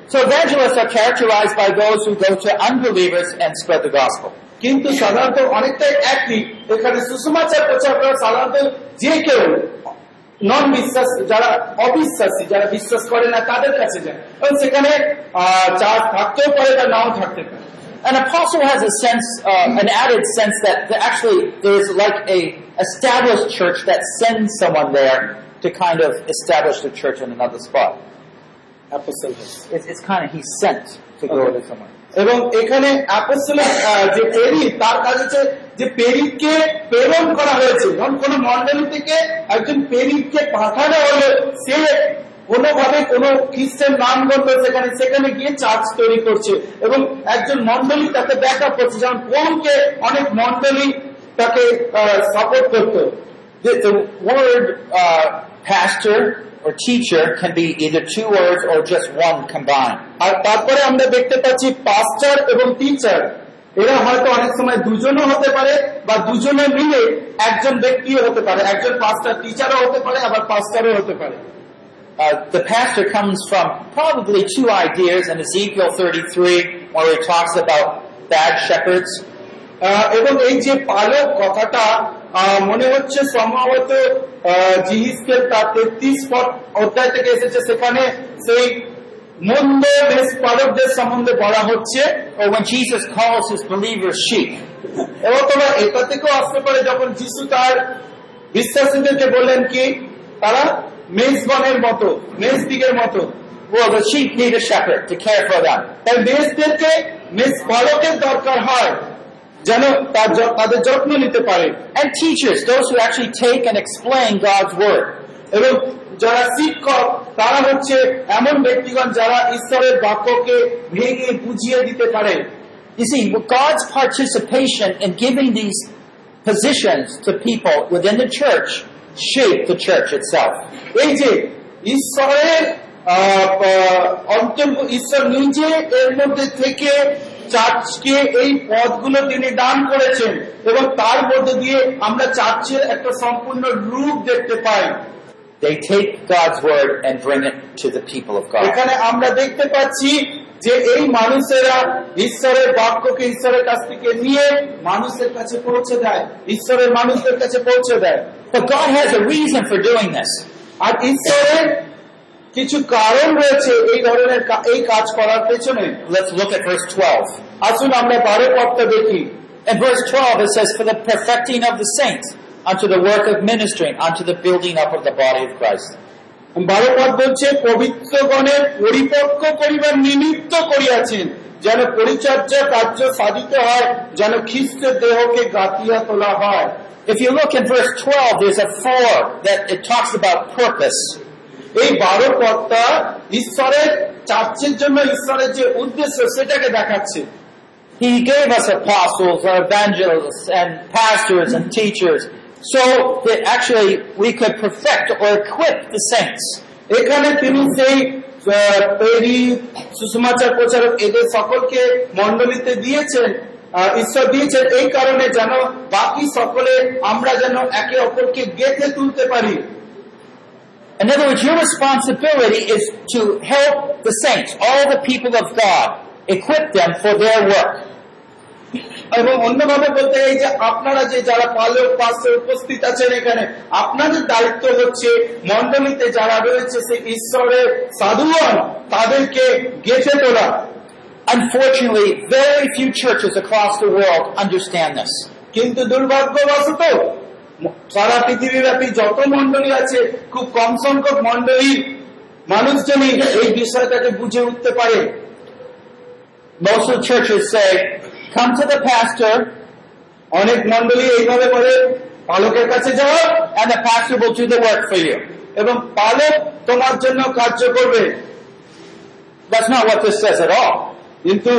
So, evangelists are characterized by those who go to unbelievers and spread the gospel. কিন্তু সাধারণত অনেকটাই একই এখানে সুসমাচার প্রচার করা সাধারণত যে কেউ নন বিশ্বাস যারা অবিশ্বাসী যারা বিশ্বাস করে না তাদের কাছে যায় এবং সেখানে আহ, চার্জ থাকতেও পারে বা নাও থাকতে পারে An apostle has a sense, uh, an added sense that that actually there's like a established church that sends someone there to kind of establish the church in another spot. It's, it's kind of he's sent to go Okay. to someone. এবং এখানে যে পেরিত তার কাজ হচ্ছে যে পেরিতকে প্রেরণ করা হয়েছে। যখন কোন মন্ডলী থেকে একজন পেরিতকে পাঠানো হলো সে কোনোভাবে কোন খ্রিস্টান নাম করবে সেখানে সেখানে গিয়ে চার্চ তৈরি করছে এবং একজন মন্ডলী তাকে ব্যাকআপ করছে। যেমন পৌলকে অনেক মন্ডলী তাকে সাপোর্ট করতো। The, the word or teacher can be either two words or just one combined. আর তারপরে আমরা দেখতে পাচ্ছি পাস্টার এবং টিচার এরা হয়তো অনেক সময় দুজনও হতে পারে বা দুজনে মিলে একজন ব্যক্তিও হতে পারে একজন পাস্টার টিচারও হতে পারে আবার পাস্টারও হতে পারে Uh, the pastor comes from probably two ideas in Ezekiel 33 where he talks about bad shepherds. আহ, এবং এই যে পালক কথাটা আহ, মনে হচ্ছে সম্ভবত জিহিসকেল তার তেত্রিশ অধ্যায় থেকে এসেছে। সেখানে সেই মন্দ বেশ পালকদের সম্বন্ধে বলা হচ্ছে তোমার এটা থেকেও আসতে পারে যখন যিশু তার বিশ্বাসীদেরকে বললেন কি, তারা মেজগণের মতো মতো দরকার হয়। যেন তার য- তাদের যত্ন নিতে পারে And teachers, those who actually take and explain God's word. এবং যারা শিক্ষক তারা হচ্ছে এমন ব্যক্তিগণ যারা ঈশ্বরের বাক্যকে ভেঙে বুঝিয়ে দিতে পারে You see, God's participation in giving these positions to people within the church shape the church itself. এই যে ঈশ্বরের আহ, আহ, অন্তর্ভ ঈশ্বর নিজে এর মধ্যে থেকে চার্চকে এই পদগুলো তিনি দান করেছেন এবং তার মধ্যে দিয়ে আমরা চার্চের একটা সম্পূর্ণ রূপ দেখতে পাই They take God's word and bring it to the people of God. এখানে আমরা দেখতে পাচ্ছি যে এই মানুষেরা ঈশ্বরের বাক্যকে ঈশ্বরের কাছ থেকে নিয়ে মানুষের কাছে পৌঁছে দেয় ঈশ্বরের মানুষদের কাছে পৌঁছে দেয় But God has a reason for doing this. আর ঈশ্বরের কিছু কারণ রয়েছে এই ধরনের কা- এই কাজ করার পেছনে Let's look at verse 12. আসুন আমরা বারো পদটা দেখি In verse 12 it says, For the perfecting of the saints, unto the work of ministering, unto the building up of the body of Christ. বারো পদ বলছে পবিত্রগণের পরিপক্ক করিবার নিমিত্ত করিয়াছেন যেন পরিচর্যা কার্য সাধিত হয় যেন খ্রিস্টের দেহকে গাতিয়া তোলা হয় If you look in verse 12, there's a four that it talks about purpose. এই বারো পদটা ঈশ্বরের চার্চের জন্য ঈশ্বরের যে উদ্দেশ্য সেটাকে দেখাচ্ছে He gave us apostles, or evangelists, and pastors and teachers, so that actually we could perfect or equip the saints. এখানে তিনি সেই তৈরি সুসমাচার প্রচারক এদের সকলকে মণ্ডলীতে দিয়েছেন ঈশ্বর দিয়েছেন এই কারণে যেন বাকি সকলে আমরা যেন একে অপরকে গেঁথে তুলতে পারি In other words, your responsibility is to help the saints, all the people of God, equip them for their work. এবং অন্যভাবে বলতে এই যে আপনারা যে যারা পালক পাশে উপস্থিত আছেন এখানে আপনাদের দায়িত্ব হচ্ছে মণ্ডলীতে যারা রয়েছে সেই ঈশ্বরের সাধুগণ তাদেরকে গেঁথে তোলা Unfortunately, very few churches across the world understand this. কিন্তু দুর্ভাগ্যবশত সারা পৃথিবীব্যাপী যত মন্ডলী আছে, খুব কম সংখ্যক মন্ডলী মানুষজনই এই বিষয়টাকে বুঝে উঠতে পারে। অনেক মন্ডলী এইভাবে বলে, পালকের কাছে যাও এবং পালক তোমার জন্য কার্য করবে। That's not what this says কিন্তু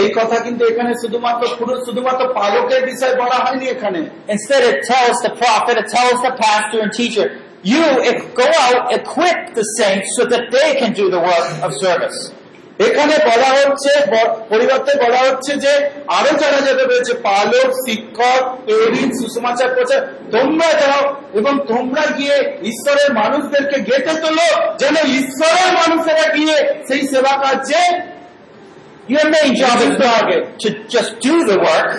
এই কথা কিন্তু এখানে শুধুমাত্র শুধুমাত্র পালকের বিষয় বলা হয়নি এখানে Instead, it tells the prophet, it tells the pastor and teacher, you if, go out, equip the saints so that they can do the work of service. এখানে বলা হচ্ছে পরিবর্তে বলা হচ্ছে যে আরও যারা যারা রয়েছে পালক শিক্ষক তৈরি প্রচার তোমরা যাও এবং তোমরা গিয়ে ঈশ্বরের মানুষদেরকে তোলো যেন ঈশ্বরের মানুষেরা গিয়ে সেই সেবা কার্যে Your main job is not to just do the work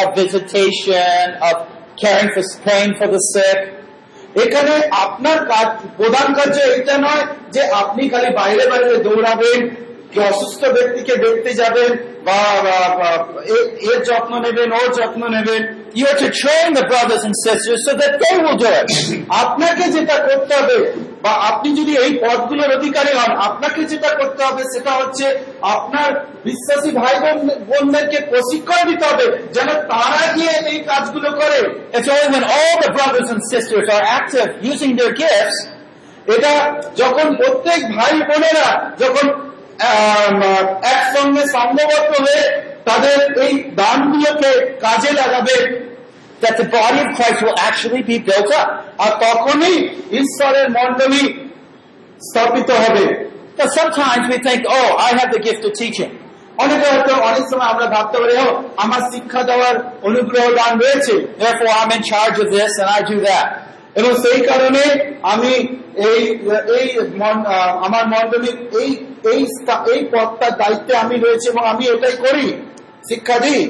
of visitation, of caring for, praying for the sick. এখানে আপনার কাজ প্রধান কার্য এটা নয় যে আপনি খালি বাইরে বাইরে দৌড়াবেন কি অসুস্থ ব্যক্তিকে দেখতে যাবেন বা বা- বা- এ- এর যত্ন নেবেন ওর যত্ন নেবেন You are to train the brothers and sisters so that they will do it. আপনাকে যেটা করতে হবে বা আপনি যদি এই পদগুলোর অধিকারী হন, আপনাকে যেটা করতে হবে সেটা হচ্ছে আপনার বিশ্বাসী ভাই বোন- বোনদেরকে প্রশিক্ষণ দিতে হবে যেন তারা গিয়ে এই কাজগুলো করে। এটা যখন প্রত্যেক ভাই বোনেরা যখন একসঙ্গে সংঘবদ্ধ হয়ে তাদের এই দানগুলোকে কাজে লাগাবে that the body of Christ will actually be built up. আর তখনই ঈশ্বরের মণ্ডলী স্থাপিত হবে But sometimes we think, oh, I have the gift of teaching. অনেকে হয়তো অনেক সময় আমরা ভাবতে পারি ও আমার শিক্ষা দেওয়ার অনুগ্রহ দান রয়েছে Therefore, I'm in charge of this and I do that. এবং সেই কারণে আমি এই এই আমার মন্ডলী এই এই পদটার দায়িত্বে আমি রয়েছে এবং আমি এটাই করি শিক্ষা দিই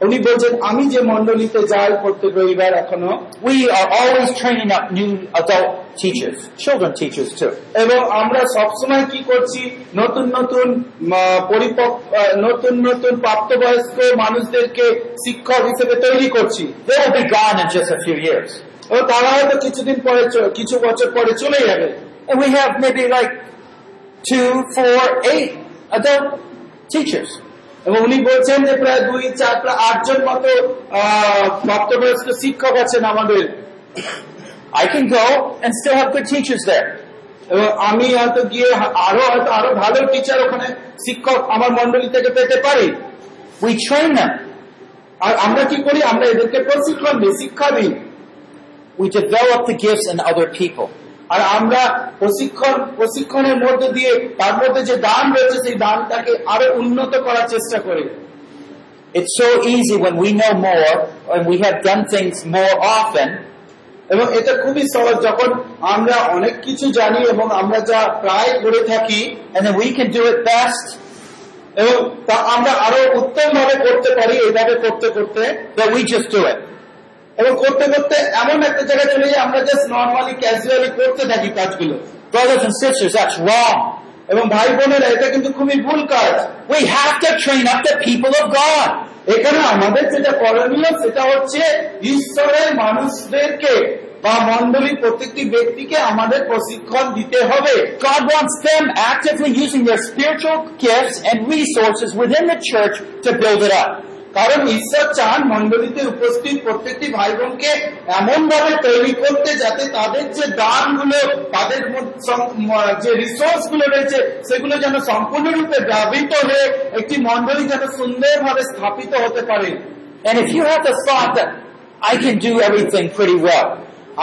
উনি বলছেন আমি যে মন্ডলীতে যাই প্রত্যেক রবিবার এখনও we are always training up new adult এবং আমরা সব কি করছি নতুন নতুন পরিপক নতুন নতুন প্রাপ্তবয়স্ক মানুষদেরকে শিক্ষক হিসেবে তৈরি করছি। ও তারা হয়তো কিছুদিন পরে কিছু বছর পরে চলে যাবে। We have maybe like 2 4 teachers. এবং উনি বলছেন যে প্রায় দুই, চার, প্রায় আটজন মতো প্রাপ্তবয়স্ক শিক্ষক আছেন আমাদের I can go and still have good teachers there. এবং আমি হয়তো গিয়ে আরও হয়তো আরও ভালো টিচার ওখানে শিক্ষক আমার মন্ডলী থেকে পেতে পারি We train them. আর আমরা কি করি আমরা এদেরকে প্রশিক্ষণ দিই, শিক্ষা দিই We develop the gifts in other people. আর আমরা প্রশিক্ষণ, প্রশিক্ষণের মধ্যে দিয়ে, তার মধ্যে যে দান রয়েছে, সেই দানটাকে আরও উন্নত করার চেষ্টা করি। It's so easy when we know more and we have done things more often. এবং এটা খুবই সহজ, যখন আমরা অনেক কিছু জানি এবং আমরা যা প্রায় করে থাকি, and then we can do it best. এবং তা আমরা আরও উত্তম ভাবে করতে পারি, এইভাবে করতে করতে, that we just do it. এবং করতে করতে এমন একটা জায়গায় চলে যাই, আমরা জাস্ট নর্মালি ক্যাজুয়ালি করতে থাকি কাজগুলো। এবং ভাই বোনেরা, এটা কিন্তু খুবই ভুল কাজ। উই হ্যাভ গড এখানে আমাদের যেটা করণীয়, সেটা হচ্ছে ঈশ্বরের মানুষদেরকে বা মন্ডলী প্রত্যেকটি ব্যক্তিকে আমাদের প্রশিক্ষণ দিতে হবে। God wants them actively using the end resources within the church কারণ ঈশ্বর চান মন্ডলীতে উপস্থিত প্রত্যেকটি ভাই বোনকে এমন ভাবে তৈরি করতে যাতে তাদের যে দান দানগুলো তাদের যে রিসোর্সগুলো রয়েছে সেগুলো যেন সম্পূর্ণরূপে ব্যবহৃত হয়ে একটি মন্ডলী যেন সুন্দর ভাবে স্থাপিত হতে পারে। And if you have the thought that I can do everything pretty well,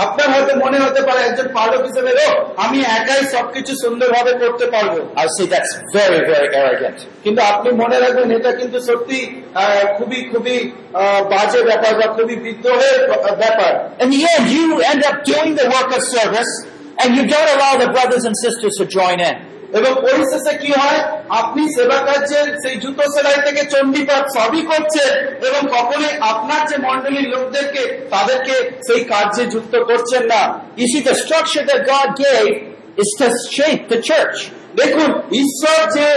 আপনার হয়তো মনে হতে পারে একজন পালক হিসেবে "ও, আমি একাই সবকিছু সুন্দরভাবে করতে পারবো I would say that's very, very arrogant. কিন্তু আপনি মনে রাখবেন এটা কিন্তু সত্যি আহ, খুবই খুবই আহ, বাজে ব্যাপার বা খুবই বিদ্রোহের ব্যাপার In the end, you end up doing the work of service and you don't allow the brothers and sisters to join in. এবং পরিশেষে কি হয়? আপনি সেবা কার্যের সেই জুতো সেলাই থেকে চণ্ডীপাঠ সবই করছেন এবং কখনোই আপনার যে মন্ডলীর লোকদেরকে তাদেরকে সেই কার্যে যুক্ত করছেন না। See, the structure that God gave? Is to shape the church. দেখুন ঈশ্বর যে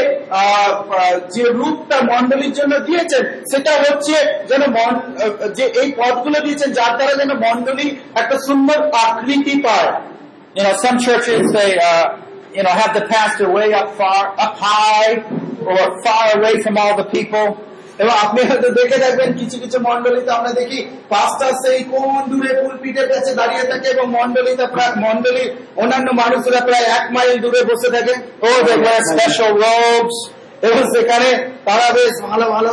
যে রূপটা মন্ডলীর জন্য দিয়েছেন সেটা হচ্ছে যেন যে এই পদগুলো দিয়েছেন যার দ্বারা যেন মন্ডলী একটা সুন্দর আকৃতি পায়। You know, some churches, they, uh, you know, have the pastor way up far, up high, or far away from all the people. এবং আপনি হয়তো দেখে থাকবেন কিছু কিছু মন্ডলীতে আমরা দেখি পাঁচটা সেই কোন দূরে পুলপিটের কাছে দাঁড়িয়ে থাকে এবং মন্ডলীতে প্রায় মন্ডলী অন্যান্য মানুষরা প্রায় এক মাইল দূরে বসে থাকে ও special robes. এবং সেখানে তারা বেশ ভালো ভালো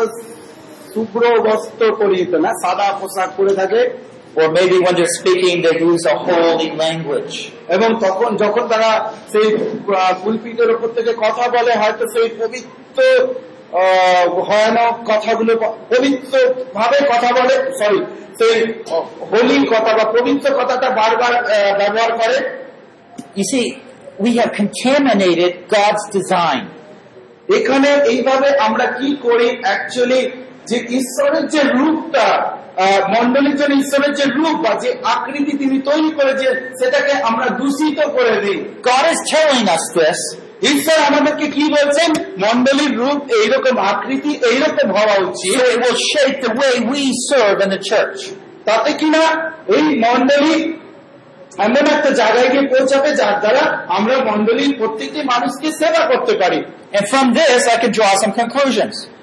শুভ্র বস্ত্র পরিহিত না সাদা পোশাক পরে থাকে Or maybe when they're speaking, they use a holy language. এবং তখন যখন তারা সেই আহ, উপর থেকে কথা বলে হয়তো সেই পবিত্র ভয়ানক কথাগুলো পবিত্র ভাবে কথা বলে সরি সেই হোলি কথা বা পবিত্র কথাটা বারবার ব্যবহার করে You see, we have contaminated God's design. এখানে এইভাবে আমরা কি করি অ্যাকচুয়ালি যে ঈশ্বরের যে রূপটা আহ, মণ্ডলীর জন্য ঈশ্বরের যে রূপ বা যে আকৃতি তিনি তৈরি করেছেন সেটাকে আমরা দূষিত করে দিই। God is telling us this, ঈশ্বর আমাদেরকে কি বলছেন? মন্ডলীর রূপ এইরকম আকৃতি এইরকম হওয়া উচিত। So it will shape the way we serve in the church. তাতে কিনা এই মন্ডলী এমন একটা জায়গায় গিয়ে পৌঁছাবে যার দ্বারা আমরা মন্ডলীর প্রত্যেকটি মানুষকে সেবা করতে পারি। And from this, I can draw some conclusions.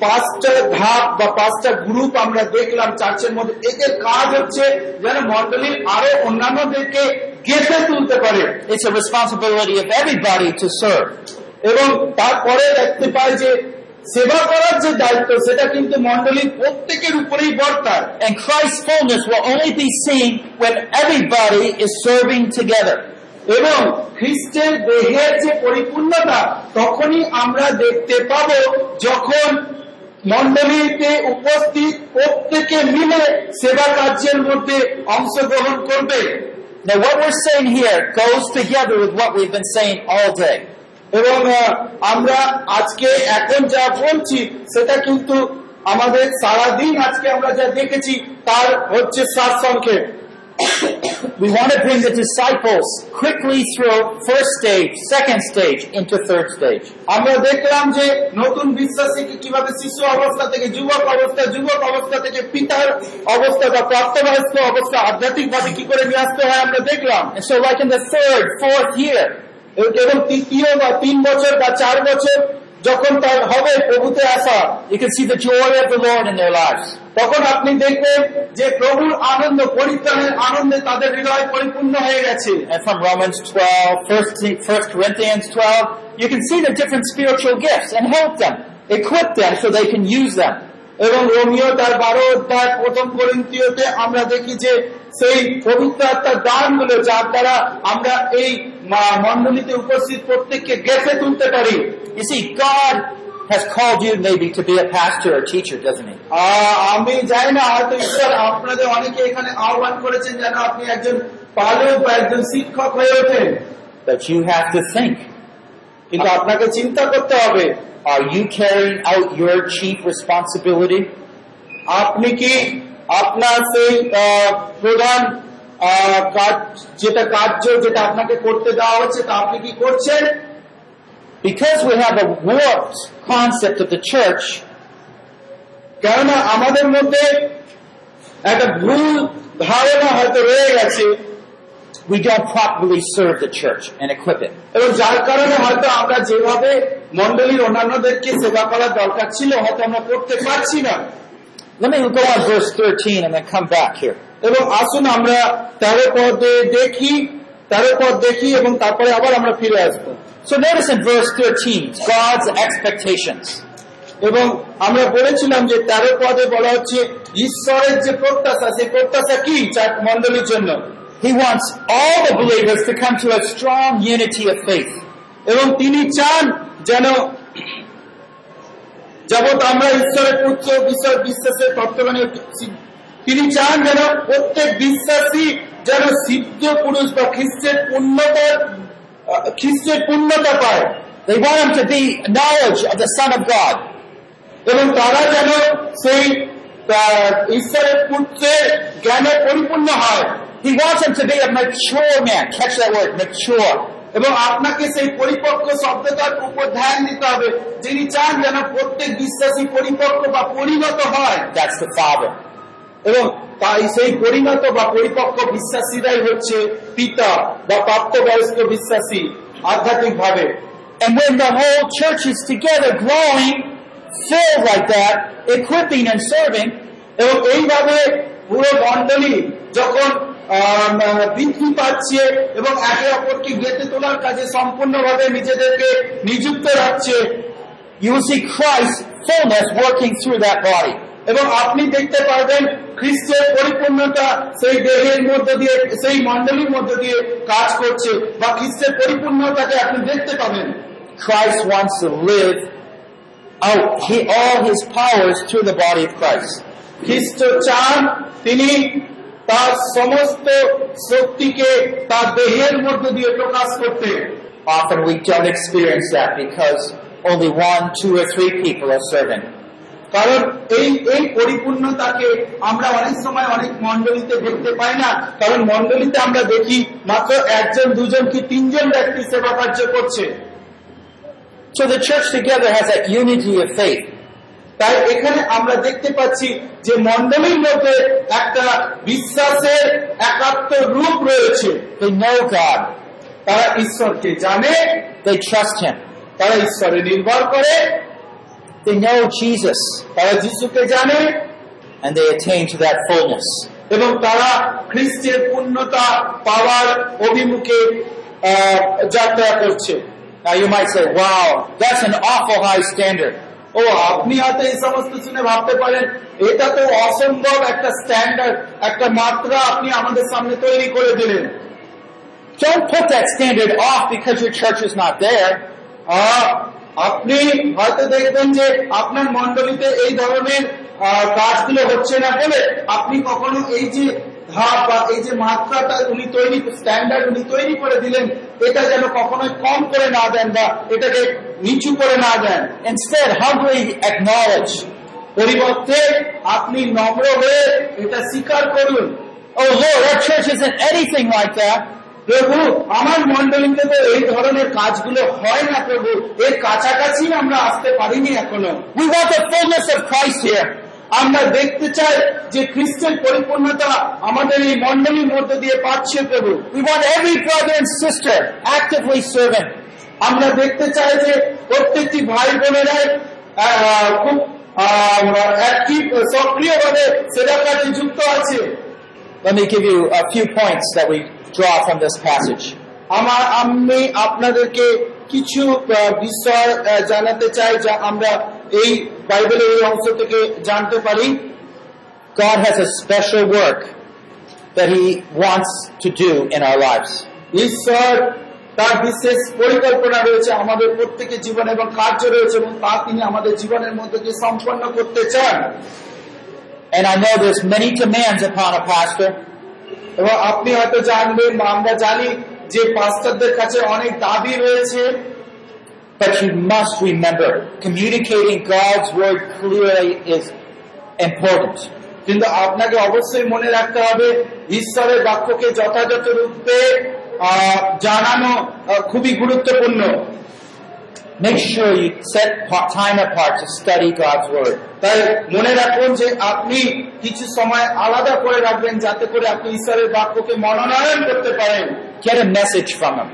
পাঁচটা ধাপ বা পাঁচটা গ্রুপ আমরা দেখলাম চার্চের মধ্যে এদের কাজ হচ্ছে যেন মন্ডলীর আরও অন্যান্যদেরকে গেঁথে তুলতে পারে It's a responsibility of everybody to serve. এবং তারপরে দেখতে পাই যে সেবা করার যে দায়িত্ব সেটা কিন্তু মন্ডলীর প্রত্যেকের উপরেই বর্তায় And Christ's fullness will only be seen when everybody is serving together. এবং খ্রিস্টের দেহের যে পরিপূর্ণতা তখনই আমরা দেখতে পাব যখন মন্ডলীতে উপস্থিত প্রত্যেকে মিলে সেবা কার্যের মধ্যে অংশগ্রহণ করবে Now, what we're saying here goes together with what we've been saying all day. এবং আমরা আজকে এখন যা বলছি সেটা কিন্তু আমাদের সারাদিন আজকে আমরা যা দেখেছি তার হচ্ছে সারসংক্ষেপ We want to bring the disciples quickly through first stage, second stage, into third stage. আমরা দেখলাম যে নতুন বিশ্বাসীকে কীভাবে শিশু অবস্থা থেকে যুবক অবস্থা যুবক অবস্থা থেকে পিতার অবস্থা বা প্রাপ্তবয়স্ক অবস্থা আধ্যাত্মিকভাবে কি করে নিয়ে আসতে হয় আমরা দেখলাম so, like in the third, fourth year, এবং তৃতীয় বা তিন বছর বা চার বছর যখন তার হবে প্রভুতে আসা you can see the joy of the Lord in their lives. তখন আপনি দেখবেন যে প্রভুর আনন্দ পরিত্রাণের আনন্দে তাদের হৃদয় পরিপূর্ণ হয়ে গেছে And from Romans 12, 1 First Corinthians 12, you can see the different spiritual gifts and help them, equip them so they can use them. এবং রোমিও তার বারো অধ্যায় প্রথম করিন্তীয়তে আমরা দেখি যে সেই পবিত্র আত্মার দানগুলো যার দ্বারা আমরা এই মা- মণ্ডলীতে উপস্থিত প্রত্যেককে গেছে তুলতে পারি You see, God has called you maybe to be a pastor or teacher, doesn't He? আমি জানি না হয়তো ঈশ্বর আপনাদের অনেকে এখানে আহ্বান করেছেন যেন আপনি একজন পালক বা একজন শিক্ষক হয়ে ওঠেন But you have to think, কিন্তু আপনাকে চিন্তা করতে হবে are you carrying out your chief responsibility? আপনি কি আপনার সেই প্রধান যেটা কার্য যেটা আপনাকে করতে দেওয়া হচ্ছে তা আপনি কি করছেন Because we have a warped concept of the church, কেননা আমাদের মধ্যে একটা ভুল ধারণা হয়তো রয়ে গেছে we don't properly serve the church and equip it. এবং যার কারণে হয়তো আমরা যেভাবে মন্ডলীর অন্যান্যদেরকে সেবা করার দরকার ছিল হয়তো আমরা করতে পারছি না Let me go on verse 13 and then come back here. এবং আসুন আমরা তেরো পদে দেখি তেরো পদ দেখি এবং তারপরে আবার আমরা ফিরে আসব So notice in verse 13, God's expectations. এবং আমরা বলেছিলাম যে তেরো পদে বলা হচ্ছে ঈশ্বরের যে প্রত্যাশা সেই প্রত্যাশা কি চার মন্ডলীর জন্য He wants all the believers to come to a strong unity of faith. এবং তিনি চান যেন যাবৎ আমরা ঈশ্বরের পুত্র ঈশ্বর বিশ্বাসের তত্ত্ববাণী তিনি চান যেন প্রত্যেক বিশ্বাসী যেন সিদ্ধ পুরুষ বা খ্রিস্টের পূর্ণতার আহ, খ্রিস্টের পূর্ণতা পায় They want them to be knowledge of the Son of God. এবং তারা যেন সেই আহ, ঈশ্বরের পুত্রের জ্ঞানে পরিপূর্ণ হয় He wants him to be a mature man. Catch that word, mature. এবং আপনাকে সেই পরিপক্ক শব্দটার উপর ধ্যান দিতে হবে যিনি চান যেন প্রত্যেক বিশ্বাসী পরিপক্ক বা পরিণত হয় এবং তাই সেই পরিণত বা পরিপক্ক বিশ্বাসীরাই হচ্ছে পিতা বা প্রাপ্তবয়স্ক বিশ্বাসী আধ্যাত্মিক ভাবে And when the whole church is together growing, এবং এইভাবে পুরো মন্ডলী যখন বৃদ্ধি পাচ্ছে এবং একে অপরকে গেতে তোলার কাজে সম্পূর্ণভাবে নিজেদেরকে নিযুক্ত রাখছে। এবং আপনি দেখতে পারবেন খ্রিস্টের পরিপূর্ণতা সেই দেহের মধ্য দিয়ে সেই মন্ডলীর মধ্য দিয়ে কাজ করছে বা খ্রিস্টের পরিপূর্ণতাকে আপনি দেখতে পাবেন। Christ wants to live out he, all his powers through the body of Christ. খ্রিস্ট চান তিনি তার সমস্ত শক্তিকে তার দেহের মধ্য দিয়ে প্রকাশ করতে Often we don't experience that because only one, two, or three people are serving. কারণ এই এই পরিপূর্ণতাকে আমরা অনেক সময় অনেক মন্ডলীতে দেখতে পাই না কারণ মন্ডলীতে আমরা দেখি মাত্র একজন দুজন কি তিনজন ব্যক্তি সেবা কার্য করছে So the church together has that unity of faith. তাই এখানে আমরা দেখতে পাচ্ছি যে মন্ডলীর মধ্যে একটা বিশ্বাসের একাত্ম রূপ রয়েছে। তারা ঈশ্বরকে জানে তারা ঈশ্বরে নির্ভর করে তারা যিশুকে জানে And they attain to that fullness. Now you might say, wow, that's an awful high standard. ও আপনি হয়তো এই সমস্ত শুনে ভাবতে পারেন এটা তো অসম্ভব একটা স্ট্যান্ডার্ড একটা মাত্রা আপনি আমাদের সামনে তৈরি করে দিলেন Don't put that standard off because your church is not there. আপনি হয়তো দেখবেন যে আপনার মন্ডলীতে এই ধরনের কাজগুলো হচ্ছে না বলে আপনি কখনো এই যে ধাপ বা এই যে মাত্রাটা উনি তৈরি স্ট্যান্ডার্ড উনি তৈরি করে দিলেন এটা যেন কখনোই কম করে না দেন বা এটাকে নিচু করে না দেন। ইনস্টেড হাউ ডু পরিবর্তে আপনি নম্র হয়ে এটা স্বীকার করুন। ও লো রক্ষ এনিথিং লাইক প্রভু, আমার মন্ডলিতে তো এই ধরনের কাজগুলো হয় না প্রভু। এর কাছাকাছি আমরা আসতে পারিনি এখনও। উই আমরা দেখতে চাই যে খ্রিস্টের পরিপূর্ণতা আমাদের এই মন্ডলীর মধ্যে দিয়ে পাচ্ছে প্রভু। উই এভরি ব্রাদার সিস্টার আমরা দেখতে চাই যে প্রত্যেকটি ভাই বোনেরাই খুব সক্রিয়ভাবে সেটা কাজে যুক্ত আছে Let me give you a few points that we draw from this passage. আমার আমি আপনাদেরকে কিছু বিষয় জানাতে চাই যা আমরা এই বাইবেলের এই অংশ থেকে জানতে পারি God has a special work that He wants to do in our lives. ঈশ্বর তার বিশেষ পরিকল্পনা রয়েছে আমাদের প্রত্যেকের জীবনে এবং কার্য রয়েছে এবং তা তিনি আমাদের জীবনের মধ্যে দিয়ে সম্পন্ন করতে চান। And I know there's many demands upon a pastor, এবং আপনি হয়তো জানবেন বা আমরা জানি যে পাস্টারদের কাছে অনেক দাবি রয়েছে। But you must remember communicating God's word clearly is important. কিন্তু আপনাকে অবশ্যই মনে রাখতে হবে ঈশ্বরের বাক্যকে যথাযথ রূপে জানানো খুবই গুরুত্বপূর্ণ Make sure you set time apart to study God's word. তাই মনে রাখুন যে আপনি কিছু সময় আলাদা করে রাখবেন যাতে করে আপনি ঈশ্বরের বাক্যকে মনোনয়ন করতে পারেন Get a message from Him.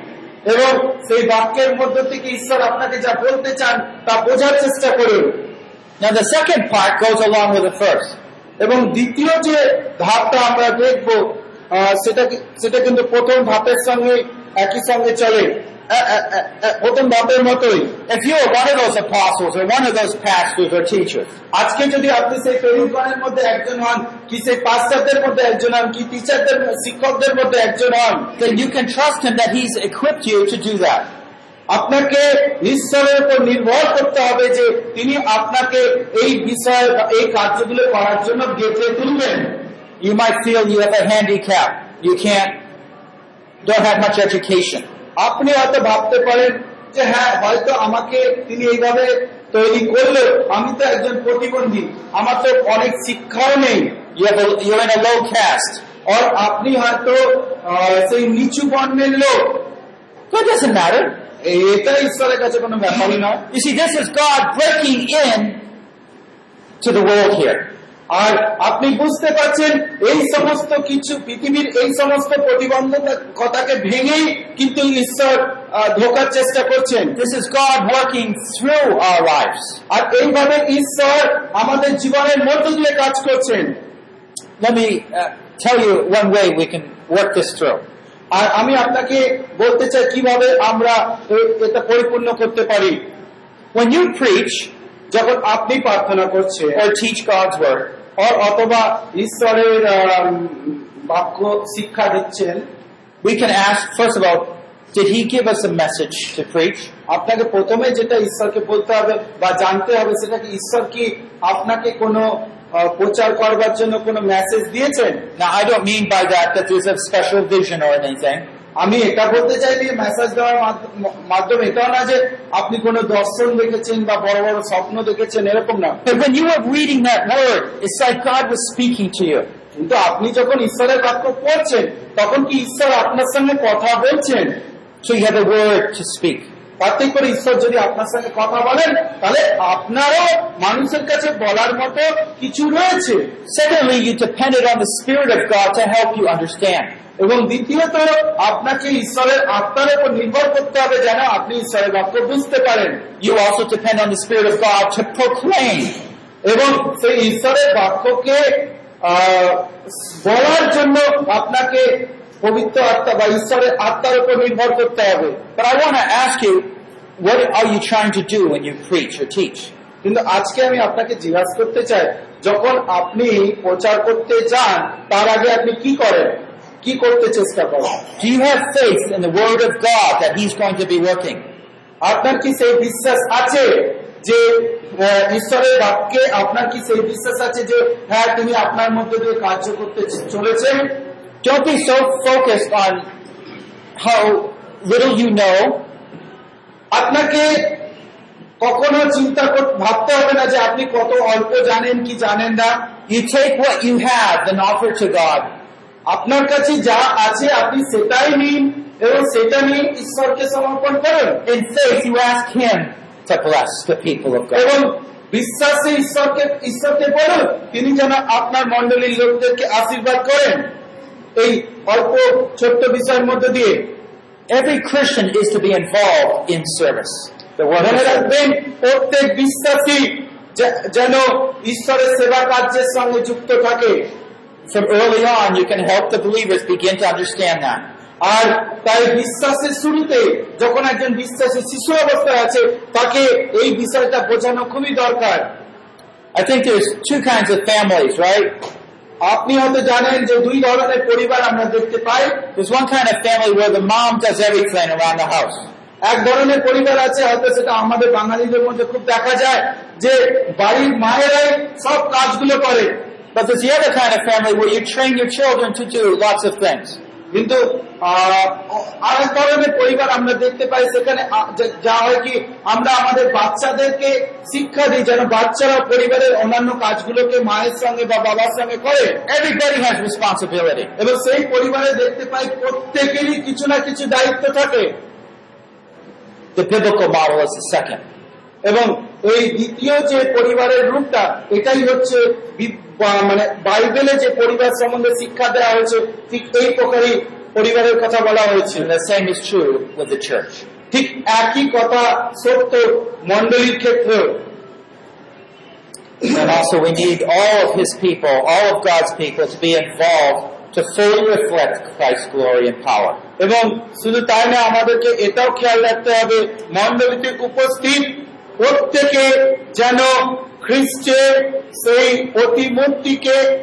এবং সেই বাক্যের মধ্য থেকে ঈশ্বর আপনাকে যা বলতে চান, তা বোঝার চেষ্টা করুন Now, the second part goes along with the first. এবং দ্বিতীয় যে ধাপটা আমরা দেখব সেটা কিন্তু প্রথম ধাপের সঙ্গে একই সঙ্গে চলে। প্রথম ধাপের মতোই। আজকে যদি আপনি সেই তরুণগণের মধ্যে একজন হন, কি সেই পাশ্চাত্যের মধ্যে একজন হন, কি টিচারদের শিক্ষকদের মধ্যে একজন হন, then you can trust Him that He's equipped you to do that. আপনাকে ঈশ্বরের উপর নির্ভর করতে হবে যে তিনি আপনাকে এই বিষয় এই কার্যগুলো করার জন্য গেঁথে তুলবেন। You might feel you have a handicap. You can't, don't have much education. আপনি হয়তো ভাবতে পারেন যে হ্যাঁ হয়তো আমাকে তিনি এইভাবে তৈরি করলো আমি তো একজন প্রতিবন্ধী আমার তো অনেক শিক্ষাও নেই You have a, you're in a low caste. আর আপনি হয়তো আহ, সেই নিচু বর্ণের লোক That doesn't matter. এটা ঈশ্বরের কাছে কোনো ব্যাপারই নয় You see, this is God breaking in to the world here. আর আপনি বুঝতে পারছেন এই সমস্ত কিছু পৃথিবীর এই সমস্ত প্রতিবন্ধকতাকে ভেঙেই কিন্তু ঈশ্বর ঢোকার চেষ্টা করছেন This is God working through our lives. আর এইভাবে ঈশ্বর আমাদের জীবনের মধ্য দিয়ে কাজ করছেন Let me uh, tell you one way we can work this through. আর আমি আপনাকে বলতে চাই কীভাবে আমরা এটা পরিপূর্ণ করতে পারি When you preach যখন আপনি প্রার্থনা করছেন or teach God's word, অ- অথবা ঈশ্বরের বাক্য শিক্ষা দিচ্ছেন we can ask, first of all, did He give us a message to preach? আপনাকে প্রথমে যেটা ঈশ্বরকে বলতে হবে বা জানতে হবে সেটা কি ঈশ্বর কি আপনাকে কোনো প্রচার করবার জন্য কোনো মেসেজ দিয়েছেন Now, I don't mean by that that there's a special vision or anything. আমি এটা বলতে চাই যে মেসেজ দেওয়ার মাধ্য- মাধ্যম এটাও না যে আপনি কোনো দর্শন দেখেছেন বা বড় বড় স্বপ্ন দেখেছেন এরকম না when you were reading that word, it's like God was speaking to you. কিন্তু আপনি যখন ঈশ্বরের বাক্য পড়ছেন তখন কি ঈশ্বর আপনার সঙ্গে কথা বলছেন So you have a word to speak. তাতে করে ঈশ্বর যদি আপনার সঙ্গে কথা বলেন তাহলে আপনারও মানুষের কাছে বলার মতো কিছু রয়েছে Secondly, you depended on the Spirit of God to help you understand. এবং দ্বিতীয়ত আপনাকে ঈশ্বরের আত্মার উপর নির্ভর করতে হবে যেন আপনি ঈশ্বরের বাক্য বুঝতে পারেন। Depend on the Spirit of God to এবং সেই ঈশ্বরের বাক্যকে বলার জন্য আপনাকে পবিত্র আত্মা বা ঈশ্বরের আত্মার উপর নির্ভর করতে হবে। But I want to what are you trying to do when you preach or teach? কিন্তু আজকে আমি আপনাকে জিজ্ঞাসা করতে চাই, যখন আপনি প্রচার করতে যান, তার আগে আপনি কি করেন? কি করতে চেষ্টা করেন Do you have faith in the Word of God that He's going to be working? আপনার কি সেই বিশ্বাস আছে যে আহ, ঈশ্বরের বাক্যে আপনার কি সেই বিশ্বাস আছে যে হ্যাঁ তিনি আপনার মধ্যে দিয়ে কার্য করতে চলেছেন Don't be so focused on how little you know. আপনাকে কখনো চিন্তা কর- ভাবতে হবে না যে আপনি কত অল্প জানেন কি জানেন না You take what you have and offer to God. আপনার কাছে যা আছে আপনি সেটাই নিন এবং সেটা নিয়ে ঈশ্বরকে সমর্পণ করুন In faith, you ask Him to bless the people of God. এবং বিশ্বাসে ঈশ্বরকে ঈশ্বরকে বলুন তিনি যেন আপনার মন্ডলীর লোকদেরকে আশীর্বাদ করেন এই অল্প ছোট্ট বিষয়ের মধ্যে দিয়ে Every Christian is to be involved in service. মনে রাখবেন প্রত্যেক বিশ্বাসী যেন ঈশ্বরের সেবা কার্যের সঙ্গে যুক্ত থাকে from early on, you can help the believers begin to understand that. আর তাই বিশ্বাসের শুরুতে যখন একজন বিশ্বাসের শিশু অবস্থায় আছে তাকে এই বিষয়টা বোঝানো খুবই দরকার। আপনি হয়তো জানেন যে দুই ধরনের পরিবার আমরা দেখতে পাই। হাউস এক ধরনের পরিবার আছে হয়তো সেটা আমাদের বাঙালিদের মধ্যে খুব দেখা যায় যে বাড়ির মায়েরাই সব কাজগুলো করে। But there's the other kind of family where you train your children to do lots of things. কিন্তু আর এক ধরনের পরিবার আমরা দেখতে পাই সেখানে যা- হয় কি আমরা আমাদের বাচ্চাদেরকে শিক্ষা দিই যেন বাচ্চারা পরিবারের অন্যান্য কাজগুলোকে মায়ের সঙ্গে বা বাবার সঙ্গে করে Everybody has responsibility. এবং সেই পরিবারে দেখতে পাই প্রত্যেকেরই কিছু না কিছু দায়িত্ব থাকে The biblical model is the second. এবং এই দ্বিতীয় যে পরিবারের রূপটা এটাই হচ্ছে মানে বাইবেলে যে পরিবার সম্বন্ধে শিক্ষা দেওয়া হয়েছে ঠিক এই প্রকারই পরিবারের কথা বলা হয়েছে And the same is true with ঠিক একই কথা সত্য মন্ডলীর ক্ষেত্রেও And also we need all of His people, all of God's people to be involved to fully reflect Christ's glory and power. এবং শুধু তাই না আমাদেরকে এটাও খেয়াল রাখতে হবে মন্ডলীতে উপস্থিত প্রত্যেকে যেন খ্রিস্টের সেই প্রতিমূর্তিকে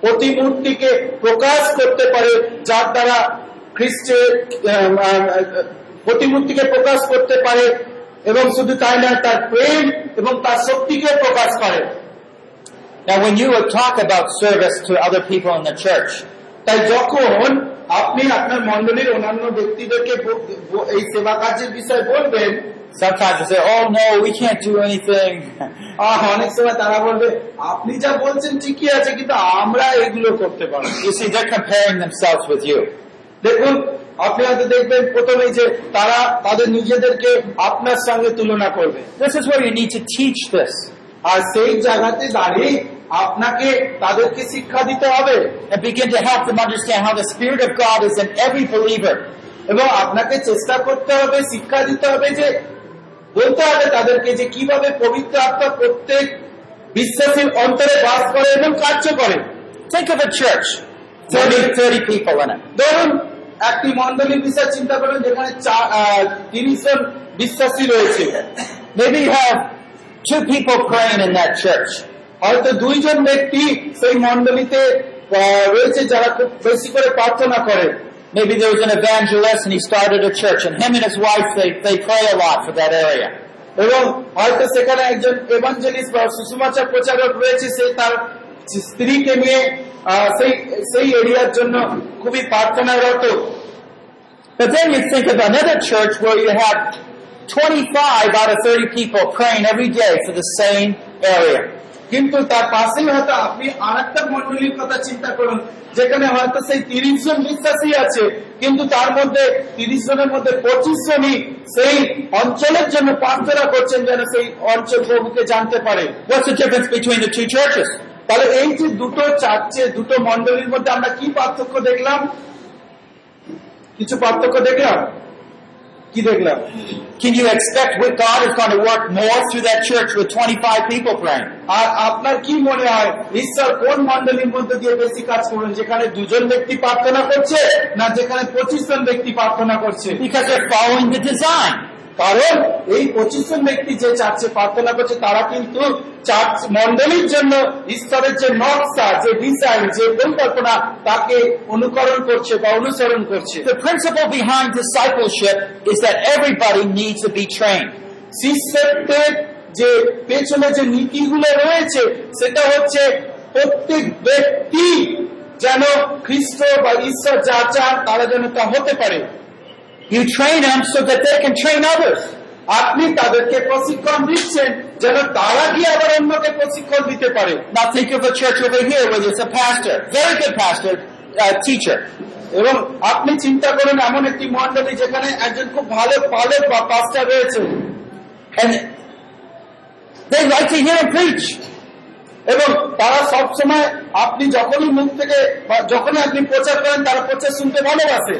প্রতিমূর্তিকে প্রকাশ করতে পারে যার দ্বারা খ্রিস্টের প্রতিমূর্তিকে প্রকাশ করতে পারে এবং শুধু তাই না তার প্রেম এবং তার শক্তিকে প্রকাশ করে। Now when you talk about service to other people in the church, তাই যখন আপনি আপনার মন্ডলীর অন্যান্য ব্যক্তিদেরকে ব- ব- এই সেবা কার্যের বিষয়ে বলবেন sometimes you say, oh no, we can't do anything. অনেক সময় তারা বলবে আপনি যা বলছেন ঠিকই আছে কিন্তু আমরা এগুলো করতে পারব You see, they're comparing themselves with you. দেখুন আপনি হয়তো দেখবেন প্রথমেই যে তারা তাদের নিজেদেরকে আপনার সঙ্গে তুলনা করবে This is where you need to teach this আর সেই জায়গাতে দাঁড়িয়ে আপনাকে তাদেরকে শিক্ষা দিতে হবে and begin to help them understand how the Spirit of God is in every believer. এবং আপনাকে চেষ্টা করতে হবে শিক্ষা দিতে হবে যে বলতে হবে তাদেরকে যে কীভাবে পবিত্র আত্মা প্রত্যেক বিশ্বাসীর অন্তরে বাস করে এবং কার্য করে Think of a church, 30, 30 people in it. ধরুন একটি মন্ডলীর বিষয় চিন্তা করুন যেখানে তিরিশ জন বিশ্বাসী রয়েছে Maybe you have. হয়তো দুইজন ব্যক্তি সেই মন্ডলীতে রয়েছে যারা খুব বেশি করে প্রার্থনা করে Maybe there was an evangelist and he started a church and him and his wife, they, they pray a lot for that area. এবং হয়তো সেখানে একজন এভাঞ্জেলিস্ট বা সুষমাচার প্রচারক রয়েছে সে তার স্ত্রীকে নিয়ে আহ, সেই সেই এরিয়ার জন্য খুবই প্রার্থনারত But then you think of another church where you have 25 out of 30 people praying every day for the same area. কিন্তু তার পাশেই হয়তো আপনি আর একটা মন্ডলীর কথা চিন্তা করুন, যেখানে হয়তো সেই তিরিশ জন বিশ্বাসী আছে, কিন্তু তার মধ্যে তিরিশ জনের মধ্যে পঁচিশ জনই সেই অঞ্চলের জন্য প্রার্থনা করছেন যেন সেই অঞ্চল প্রভুকে জানতে পারে? তাহলে এই যে দুটো চার্চে, দুটো মন্ডলীর মধ্যে আমরা কি পার্থক্য দেখলাম? কিছু পার্থক্য দেখলাম? কি দেখলাম Can you expect with God is going to work more through that church with 25 people praying? আর আপনার কি মনে হয় ঈশ্বর কোন মণ্ডলীর মধ্যে দিয়ে বেশি কাজ করুন যেখানে দুজন ব্যক্তি প্রার্থনা করছে না যেখানে পঁচিশ জন ব্যক্তি প্রার্থনা করছে Because they're following the design. কারণ এই পঁচিশ জন ব্যক্তি যে চার্চে প্রার্থনা করছে তারা কিন্তু চার্চ মন্ডলীর জন্য ঈশ্বরের যে নকশা যে ডিজাইন যে পরিকল্পনা তাকে অনুকরণ করছে বা অনুসরণ করছে The principle behind discipleship is that everybody needs to be trained. শিষ্যত্বের যে পেছনে যে নীতিগুলো রয়েছে সেটা হচ্ছে প্রত্যেক ব্যক্তি যেন খ্রিস্ট বা ঈশ্বর যা চান তারা যেন তা হতে পারে You train them so that they can train others. আপনি তাদেরকে প্রশিক্ষণ দিচ্ছেন যেন তারা গিয়ে আবার অন্যকে প্রশিক্ষণ দিতে পারে Now think of a church over here where there's a pastor, very good pastor, uh. এবং আপনি চিন্তা করুন এমন একটি মন্ডলী যেখানে একজন খুব ভালো পালক বা পাস্টার রয়েছে they like to hear him preach. এবং তারা সব সময় আপনি যখনই মুখ থেকে যখনই আপনি প্রচার করেন তারা প্রচার শুনতে ভালোবাসে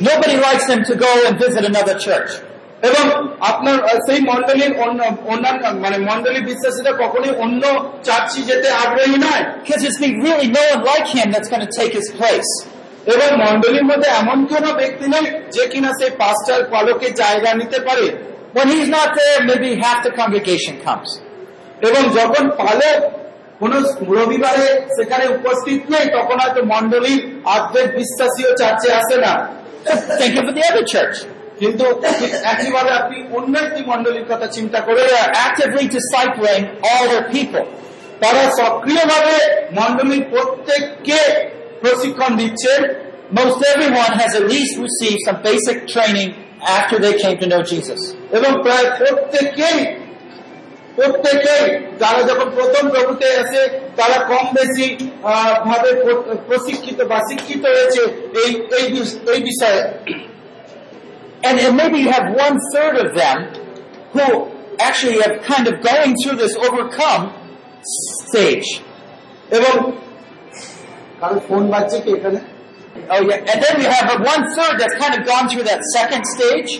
Nobody likes them to go and visit another church. এবং আপনার সেই মন্ডলীর অন্য অন্যান্য মানে মন্ডলী বিশ্বাসীরা কখনোই অন্য চার্চি যেতে আগ্রহী নয় Because it's be really no one like him that's going to take his place. এবং মন্ডলীর মধ্যে এমন কোন ব্যক্তি নেই যে কিনা সেই পাস্টার পালকের জায়গা নিতে পারে When he's not there, maybe half the congregation comes. এবং যখন পালক কোন রবিবারে সেখানে উপস্থিত নেই তখন হয়তো মন্ডলীর অর্ধেক বিশ্বাসীও চার্চে আসে না Think of the other church. কিন্তু একইভাবে আপনি অন্য একটি মন্ডলীর কথা চিন্তা করে actively discipling all their people. তারা সক্রিয়ভাবে মন্ডলীর প্রত্যেককে প্রশিক্ষণ দিচ্ছেন Most everyone has at least received some basic training after they came to know Jesus. এবং প্রায় প্রত্যেকেই প্রত্যেকেই যারা যখন প্রথম প্রভুতে আসে তারা কম বেশি আহ, ভাবে প্র- প্রশিক্ষিত বা শিক্ষিত হয়েছে এই এই বিষ- এই বিষয়ে And, and maybe you have one third of them who actually have kind of going through this overcome stage. এবং কারণ ফোন বাজছে কি এখানে Oh yeah, and then we have a one third that's kind of gone through that second stage.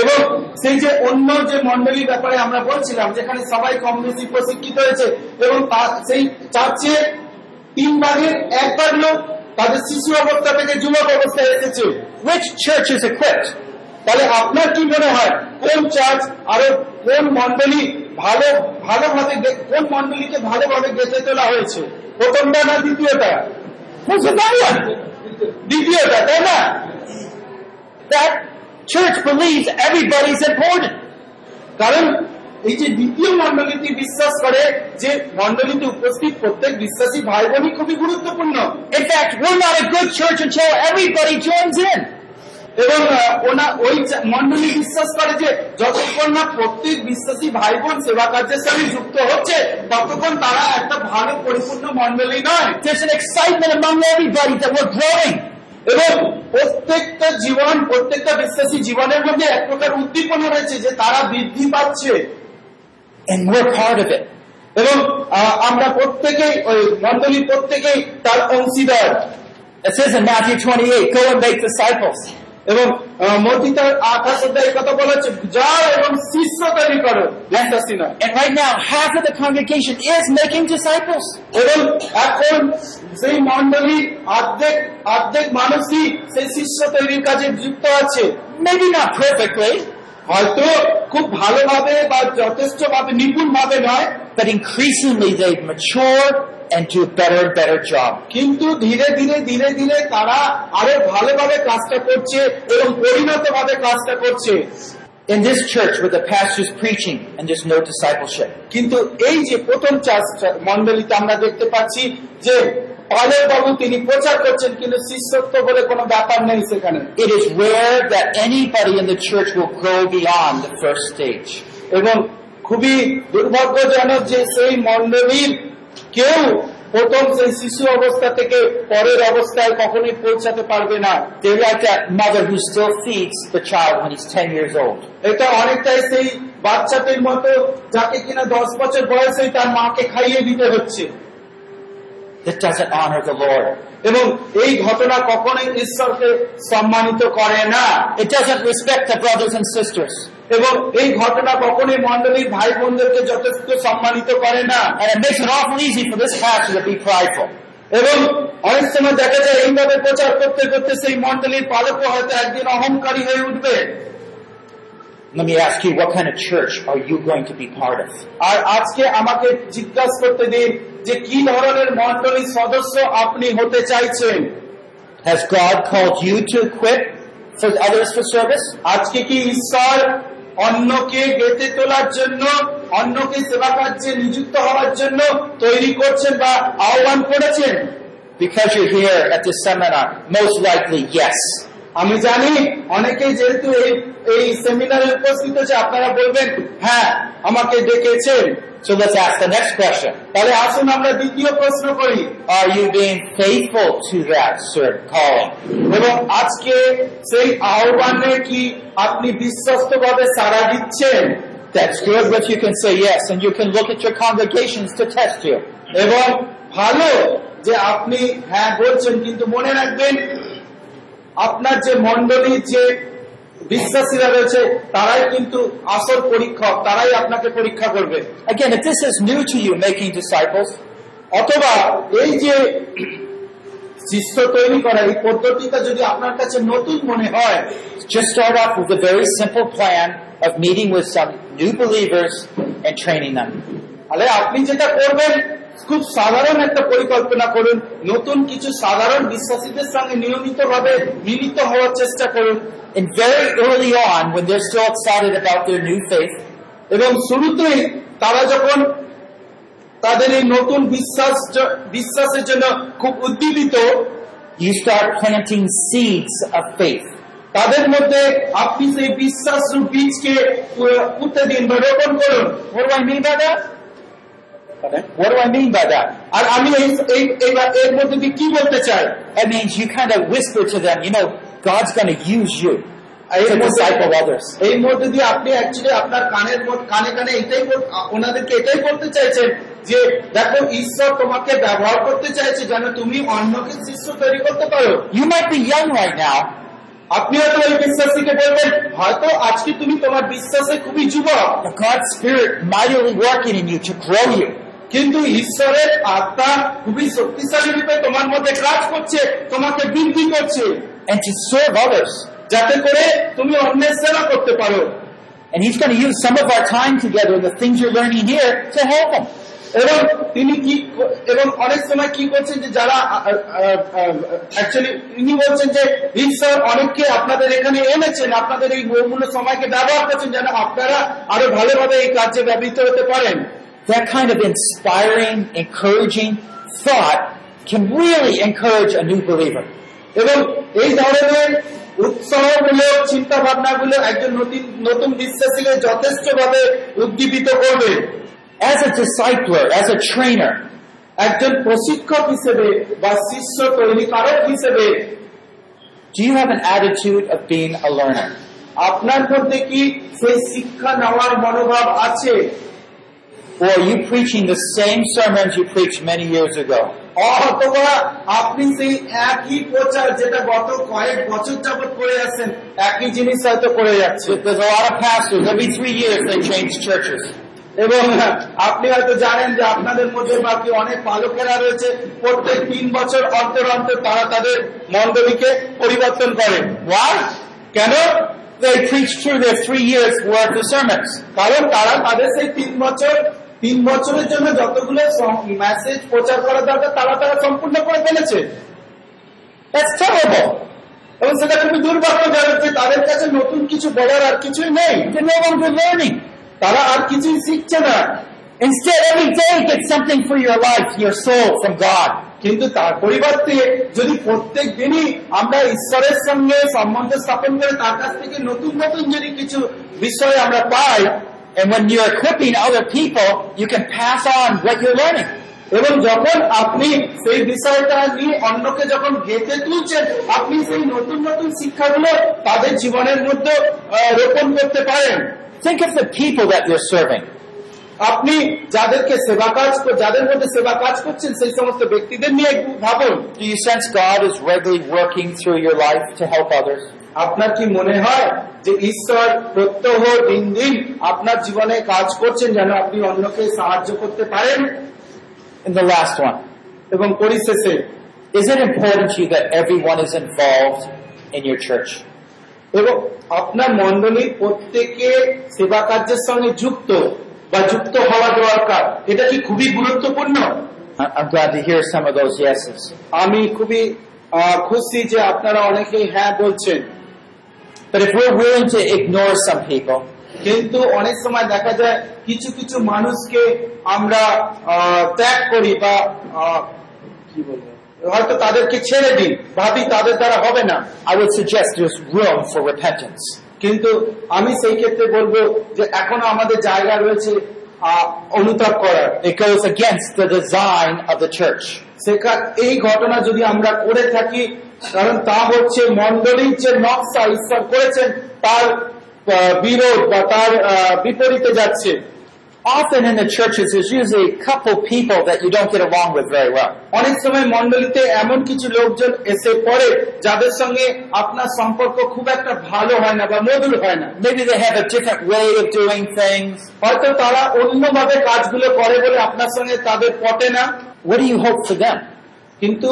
এবং সেই যে অন্য যে মন্ডলীর ব্যাপারে আমরা বলছিলাম যেখানে সবাই কম বেশি প্রশিক্ষিত হয়েছে এবং সেই চার্চে তিন ভাগের এক ভাগ লোক তাদের শিশু অবস্থা থেকে যুবক অবস্থায় এসেছে। Which church is equipped? তাহলে আপনার কি মনে হয় কোন চার্চ আরও কোন মন্ডলী ভালো ভালোভাবে কোন মন্ডলীকে ভালোভাবে গেঁথে তোলা হয়েছে? প্রথমটা না দ্বিতীয়টা? দ্বিতীয়টা তাই না? Church believes everybody's important. কারণ এই যে দ্বিতীয় মন্ডলীটি বিশ্বাস করে যে মন্ডলীতে উপস্থিত প্রত্যেক বিশ্বাসী ভাই বোনই খুবই গুরুত্বপূর্ণ In fact, we're not a good church until everybody joins in. এবং ওনা ওই মন্ডলী বিশ্বাস করে যে যতক্ষণ না প্রত্যেক বিশ্বাসী ভাই বোন সেবা কার্যের সঙ্গে যুক্ত হচ্ছে ততক্ষণ তারা একটা ভালো পরিপূর্ণ মন্ডলী নয় There's an excitement among everybody that we're growing. এবং প্রত্যেকটা জীবন প্রত্যেকটা বিশ্বাসী জীবনের মধ্যে এক প্রকার উদ্দীপনা রয়েছে যে তারা বৃদ্ধি পাচ্ছে। এবং আমরা প্রত্যেকেই ওই মন্ডলী প্রত্যেকেই তার অংশীদার। It says in Matthew 28, go and make disciples. এবং আহ, মতি তার আঠাশ অধ্যায় কথা বলা হচ্ছে যাও এবং শিষ্য তৈরি করো। বিশ্বাসী নয় And right now, half of the congregation is making disciples. এবং এখন সেই মন্ডলী অর্ধেক অর্ধেক মানুষই সেই শিষ্য তৈরির কাজে যুক্ত আছে। Maybe not perfectly, হয়তো খুব ভালোভাবে বা যথেষ্ট ভাবে নিপুণ ভাবে নয় but increasingly they've matured and do a better and better job. কিন্তু ধীরে ধীরে ধীরে ধীরে তারা আরও ভালোভাবে কাজটা করছে এবং পরিণত ভাবে কাজটা করছে In this church where the pastor's preaching and there's no discipleship, কিন্তু এই যে প্রথম চার্চ মন্ডলীতে আমরা দেখতে পাচ্ছি যে পালের বাবু তিনি প্রচার করছেন কিন্তু শিষ্যত্ব বলে কোনো ব্যাপার নেই সেখানে it is rare that anybody in the church will grow beyond the first stage. এবং খুবই দুর্ভাগ্যজনক যে সেই মন্ডলীর কেউ প্রথম সেই শিশু অবস্থা থেকে পরের অবস্থায় কখনোই পৌঁছাতে পারবে না। এটা অনেকটাই সেই বাচ্চাদের মতো যাকে কিনা দশ বছর বয়সে তার মাকে খাইয়ে দিতে হচ্ছে। এবং এই ঘটনা কখনোই ঈশ্বরকে সম্মানিত করে না। এটা ডাজ রেসপেক্ট এবং এই ঘটনা কখনোই মন্ডলীর ভাই বোনদেরকে যথেষ্ট সম্মানিত করে না. এবং অনেক সময় দেখা যায় এইভাবে প্রচার করতে করতে সেই মন্ডলীর পালকও হয়তো একদিন অহংকারী হয়ে উঠবে Let me ask you, what kind of church are you going to be part of? আর আজকে আমাকে জিজ্ঞাসা করতে দিন যে কি ধরনের মন্ডলীর সদস্য আপনি হতে চাইছেন Has God called you to equip for others for service? আজকে কি ঈশ্বর অন্যকে বেঁধে তোলার জন্য অন্যকে সেবা কার্যে নিযুক্ত হওয়ার জন্য তৈরি করছেন বা আহ্বান করেছেন Because you're here at this seminar, most likely yes. আমি জানি অনেকেই যেহেতু এই এই সেমিনারে উপস্থিত আছে আপনারা বলবেন হ্যাঁ আমাকে ডেকেছেন So let's ask the next question. তাহলে আসুন আমরা দ্বিতীয় প্রশ্ন করি Are you being faithful to that sir calling? এবং আজকে সেই আহ্বানে কি আপনি বিশ্বস্ত ভাবে সাড়া দিচ্ছেন That's good if you can say yes, and you can look at your congregations to test you. এবং ভালো যে আপনি হ্যাঁ বলছেন কিন্তু মনে রাখবেন আপনার যে মন্ডলীর যে বিশ্বাসীরা রয়েছে তারাই কিন্তু আসল পরীক্ষক তারাই আপনাকে পরীক্ষা করবে Again, if this is new to you, making disciples, অথবা এই যে শিষ্য তৈরি করা এই পদ্ধতিটা যদি আপনার কাছে নতুন মনে হয় just start off with a very simple plan of meeting with some new believers and training them. তাহলে আপনি যেটা করবেন খুব সাধারণ একটা পরিকল্পনা করুন নতুন কিছু সাধারণ বিশ্বাসীদের সঙ্গে নিয়মিত ভাবে মিলিত হওয়ার চেষ্টা করুন And very early on, when they're still excited about their new faith, এবং শুরুতেই তারা যখন তাদের এই নতুন বিশ্বাস জ- বিশ্বাসের জন্য খুব উদ্দীপিত you start planting seeds of faith. তাদের মধ্যে আপনি সেই বিশ্বাস বীজকে পু- পুঁতে দিন বা রোপণ করুন What do I mean by that? What do I mean by that? আর আমি এই এই- এই- এর মধ্যে দিয়ে কি বলতে চাই That means you kind of whisper to them, you know, God's going to use you to disciple others. এই মধ্যে দিয়ে আপনি অ্যাকচুয়ালি আপনার কানের কানে কানে এটাই ওনাদেরকে এটাই বলতে চাইছেন যে দেখো ঈশ্বর তোমাকে ব্যবহার করতে চাইছে যেন তুমি অন্যকে শিষ্য তৈরি করতে পারো You might be young right now, আপনি হয়তো ওই বিশ্বাসীকে বলবেন হয়তো আজকে তুমি তোমার বিশ্বাসে খুবই যুবক Spirit mightily working in you to grow you. কিন্তু ঈশ্বরের আত্মা খুবই শক্তিশালী রূপে তোমার মধ্যে কাজ করছে তোমাকে বৃদ্ধি করছে and to serve others. যাতে করে তুমি অন্যের সেবা করতে পারো And He's going to use some of our time together, the things you're learning here, to help them. এবং তিনি কি ক- এবং অনেক সময় কি করছেন যে যারা অ্যাকচুয়ালি তিনি বলছেন যে ঈশ্বর অনেককে আপনাদের এখানে এনেছেন আপনাদের এই বহুমূল্য সময়কে ব্যবহার করছেন যেন আপনারা আরো ভালোভাবে এই কাজে ব্যবহৃত হতে পারেন That kind of inspiring, encouraging thought can really encourage a new believer. এবং এই ধরনের উৎসাহমূলক চিন্তা ভাবনাগুলো একজন নতুন নতুন বিশ্বাসীকে যথেষ্টভাবে উদ্দীপিত করবে একজন প্রশিক্ষক হিসেবে বা শিষ্য তৈরিকারক হিসেবে do you have an attitude of being a learner? আপনার মধ্যে কি সেই শিক্ষা নেওয়ার মনোভাব আছে Or are you preaching the same sermons you preached many years ago? অথবা আপনি সেই একই প্রচার যেটা গত কয়েক বছর যাবৎ করে আসছেন একই জিনিস হয়তো করে যাচ্ছে. এবং আপনি হয়তো জানেন যে আপনাদের মধ্যে বাকি অনেক পালকেরা রয়েছে প্রত্যেক তিন বছর অন্তর অন্তর তারা তাদের মণ্ডলীকে পরিবর্তন করে Why? কেন They preach through their three years worth of sermons. কারণ তারা তাদের সেই তিন বছর তিন বছরের জন্য যতগুলো মেসেজ প্রচার করা দরকার তারা তারা সম্পূর্ণ করে ফেলেছে. এবং সেটা খুবই দুর্ভাগ্যজনক যে তাদের কাছে নতুন কিছু বলার আর কিছুই নেই. তারা আর কিছুই শিখছে না Instead, every day get something for your life, your soul from God. কিন্তু তার পরিবর্তে যদি প্রত্যেক দিনই আমরা ঈশ্বরের সঙ্গে সম্বন্ধ স্থাপন করে তার কাছ থেকে নতুন নতুন যদি কিছু বিষয় আমরা পাই And when you're equipping other people, you can pass on what you're learning. এবং যখন আপনি সেই বিষয়টা নিয়ে অন্যকে যখন গেতে তুলছেন আপনি সেই নতুন নতুন শিক্ষাগুলো তাদের জীবনের মধ্যে আহ, রোপণ করতে পারেন Think of the people that you're serving. আপনি যাদেরকে সেবা কাজ কর- যাদের মধ্যে সেবা কাজ করছেন সেই সমস্ত ব্যক্তিদের নিয়ে একটু ভাবুন Do you sense God is regularly working through your life to help others? আপনার কি মনে হয় যে ঈশ্বর প্রত্যহ দিন দিন আপনার জীবনে কাজ করছেন যেন আপনি অন্যকে সাহায্য করতে পারেন And the last one. এবং পরিশেষে Is it important to you that everyone is involved in your church? এবং আপনার মন্ডলীর প্রত্যেকে সেবা কার্যের সঙ্গে যুক্ত বা যুক্ত হওয়া দরকার এটা কি খুবই গুরুত্বপূর্ণ I'm glad to hear some of those yeses. আমি খুবই খুশি যে আপনারা অনেকেই হ্যাঁ বলছেন But if we're willing to ignore some people, কিন্তু অনেক সময় দেখা যায় কিছু কিছু মানুষকে আমরা ত্যাগ করি বা কি বলব? হয়তো তাদেরকে ছেড়ে দিই ভাবি তাদের দ্বারা হবে না। I would suggest room for repentance কিন্তু আমি সেই ক্ষেত্রে বলব যে এখনও আমাদের জায়গা রয়েছে অনুতাপ করার It goes against the design of the church. সেখান এই ঘটনা যদি আমরা করে থাকি কারণ তা হচ্ছে মন্ডলীর যে নকশা ঈশ্বর করেছেন তার বিরোধ বা তার বিপরীতে যাচ্ছে Often in the churches, there's usually a couple people that you don't get along with very well. অনেক সময় মন্ডলীতে এমন কিছু লোকজন এসে পড়ে যাদের সঙ্গে আপনার সম্পর্ক খুব একটা ভালো হয় না বা মধুর হয় না Maybe they have a different way of doing things. হয়তো তারা অন্যভাবে কাজগুলো করে বলে আপনার সঙ্গে তাদের পটে না What do you hope for them? কিন্তু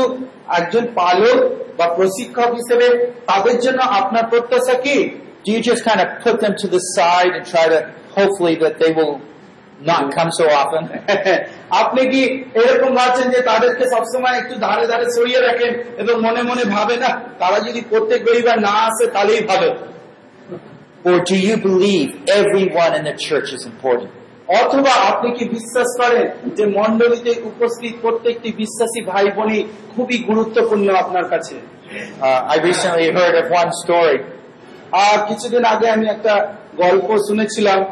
একজন পালক বা প্রশিক্ষক হিসেবে তাদের জন্য আপনার প্রত্যাশা কি Do you just kind of put them to the side and try to hopefully that they will not come so often? আপনি কি এরকম ভাবছেন যে তাদেরকে সবসময় একটু ধারে ধারে সরিয়ে রাখেন এবং মনে মনে ভাবে না? তারা যদি প্রত্যেক রবিবার না আসে তাহলেই ভালো Or do you believe everyone in the church is important? অথবা আপনি কি বিশ্বাস করেন যে মন্ডলীতে উপস্থিত প্রত্যেকটি বিশ্বাসী ভাই বোনই খুবই গুরুত্বপূর্ণ আপনার কাছে? Uh, I recently heard of one story. আর কিছুদিন আগে আমি একটা গল্প শুনেছিলাম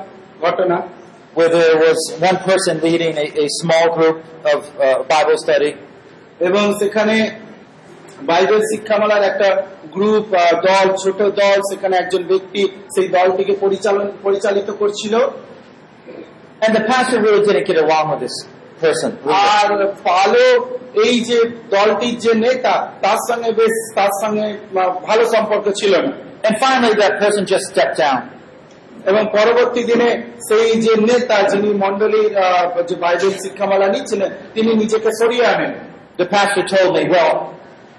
ঘটনা। where there was one person leading a, a small group of uh, Bible study, এবং সেখানে বাইবেল শিক্ষামালার একটা গ্রুপ দল ছোট দল সেখানে একজন ব্যক্তি সেই দলটিকে পরিচালন পরিচালিত করছিল and the pastor really didn't get along with this person. আর পালক এই যে দলটির যে নেতা তার সঙ্গে বেশ তার সঙ্গে আহ, ভালো সম্পর্ক ছিল না And finally, that person just stepped down. এবং পরবর্তী দিনে সেই যে নেতা যিনি মন্ডলীর যে বাইবেল শিক্ষামালা নিচ্ছিলেন তিনি নিজেকে সরিয়ে আনেন The pastor told me, well,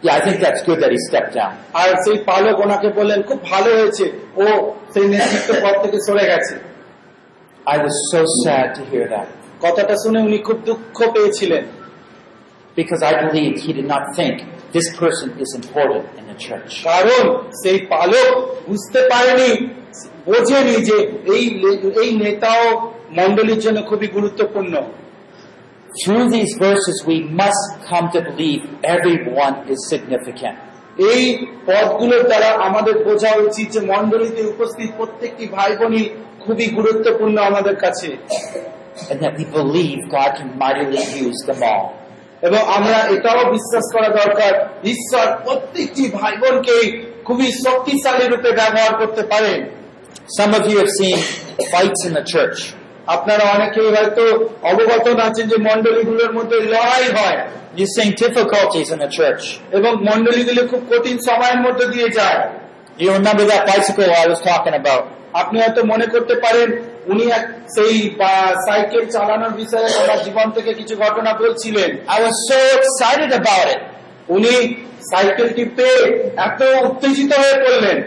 yeah, I think that's good that he stepped down. আর সেই পালক ওনাকে বললেন খুব ভালো হয়েছে ও সেই নেতৃত্ব পদ থেকে সরে গেছে I was so sad to hear that কথাটা শুনে উনি খুব দুঃখ পেয়েছিলেন because I believed he did not think this person is important in the church. কারণ সেই পালক বুঝতে পারেনি বোঝেনি যে এই এই নেতাও মন্ডলীর জন্য খুবই গুরুত্বপূর্ণ Through these verses, we must come to believe everyone is significant. এই পদগুলোর দ্বারা আমাদের বোঝা উচিত যে মন্ডলীতে উপস্থিত প্রত্যেকটি ভাই বোনই খুবই গুরুত্বপূর্ণ আমাদের কাছে and that we believe God can mightily use them all. এবং আমরা এটাও বিশ্বাস করা দরকার ঈশ্বর প্রত্যেকটি ভাই বোনকেই খুবই শক্তিশালী রূপে ব্যবহার করতে পারেন Some of you have seen fights in the church. আপনারা অনেকেই হয়তো অবগত আছেন যে মন্ডলীগুলোর মধ্যে লড়াই হয় You've seen difficulties in the church. এবং মন্ডলীগুলো খুব কঠিন সময়ের মধ্যে দিয়ে যায় You remember that bicycle I was talking about? আপনি হয়তো মনে করতে পারেন উনি এক সেই সাইকেল চালানোর বিষয়ে ওনার জীবন থেকে কিছু ঘটনা বলছিলেন I was so excited about it. উনি সাইকেলটি পেয়ে এত উত্তেজিত হয়ে পড়লেন.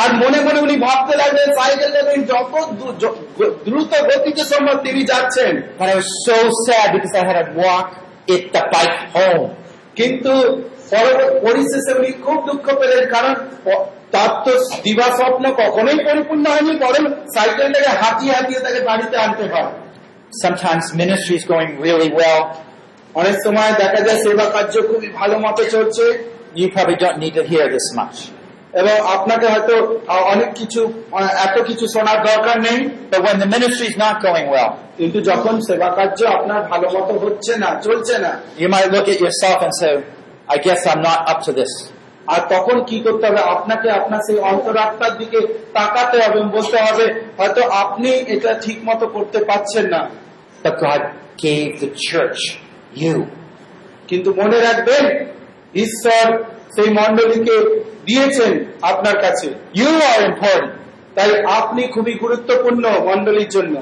আর মনে মনে উনি ভাবতে লাগলেন সাইকেলটা তিনি যত দ্রুত গতিতে সম্ভব তিনি যাচ্ছেন But I was so sad because I had to walk it the bike home. কিন্তু পরিশেষে উনি খুব দুঃখ পেলেন কারণ তার তো দিবা স্বপ্ন কখনোই পরিপূর্ণ হয়নি বরং সাইকেলটাকে হাতিয়ে হাতিয়ে তাকে বাড়িতে আনতে হয় Sometimes ministry is going really well. অনেক সময় দেখা যায় সেবা কার্য খুবই ভালো মতো চলছে You probably don't need to hear this much. এবং আপনাকে হয়তো অনেক কিছু এত কিছু শোনার দরকার নেই when the ministry is not going well, কিন্তু যখন সেবা কার্য আপনার ভালো মতো হচ্ছে না চলছে না you might look at yourself and say, I guess I'm not up to this. আর তখন কি করতে হবে আপনাকে আপনার সেই অন্তরাত্মার দিকে তাকাতে হবে বলতে হবে, হয়তো আপনি এটা ঠিক মতো করতে পারছেন না. কিন্তু মনে রাখবেন, ঈশ্বর সেই মণ্ডলীকে দিয়েছেন আপনার কাছে You are important. তাই আপনি খুবই গুরুত্বপূর্ণ মন্ডলীর জন্য.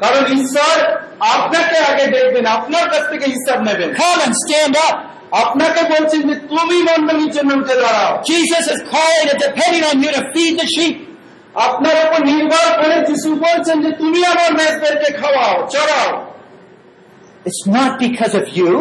কারণ ঈশ্বর আপনাকে আগে দেখবেন, আপনার কাছ থেকে হিসাব নেবেন আপনাকে বলছেন যে তুমি মণ্ডলীর জন্য উঠে দাঁড়াও Jesus is calling and depending on you to feed the sheep. আপনার উপর নির্ভর করে যিশু বলছেন যে তুমি আমার মেষদেরকে খাওয়াও চড়াও It's not because of you.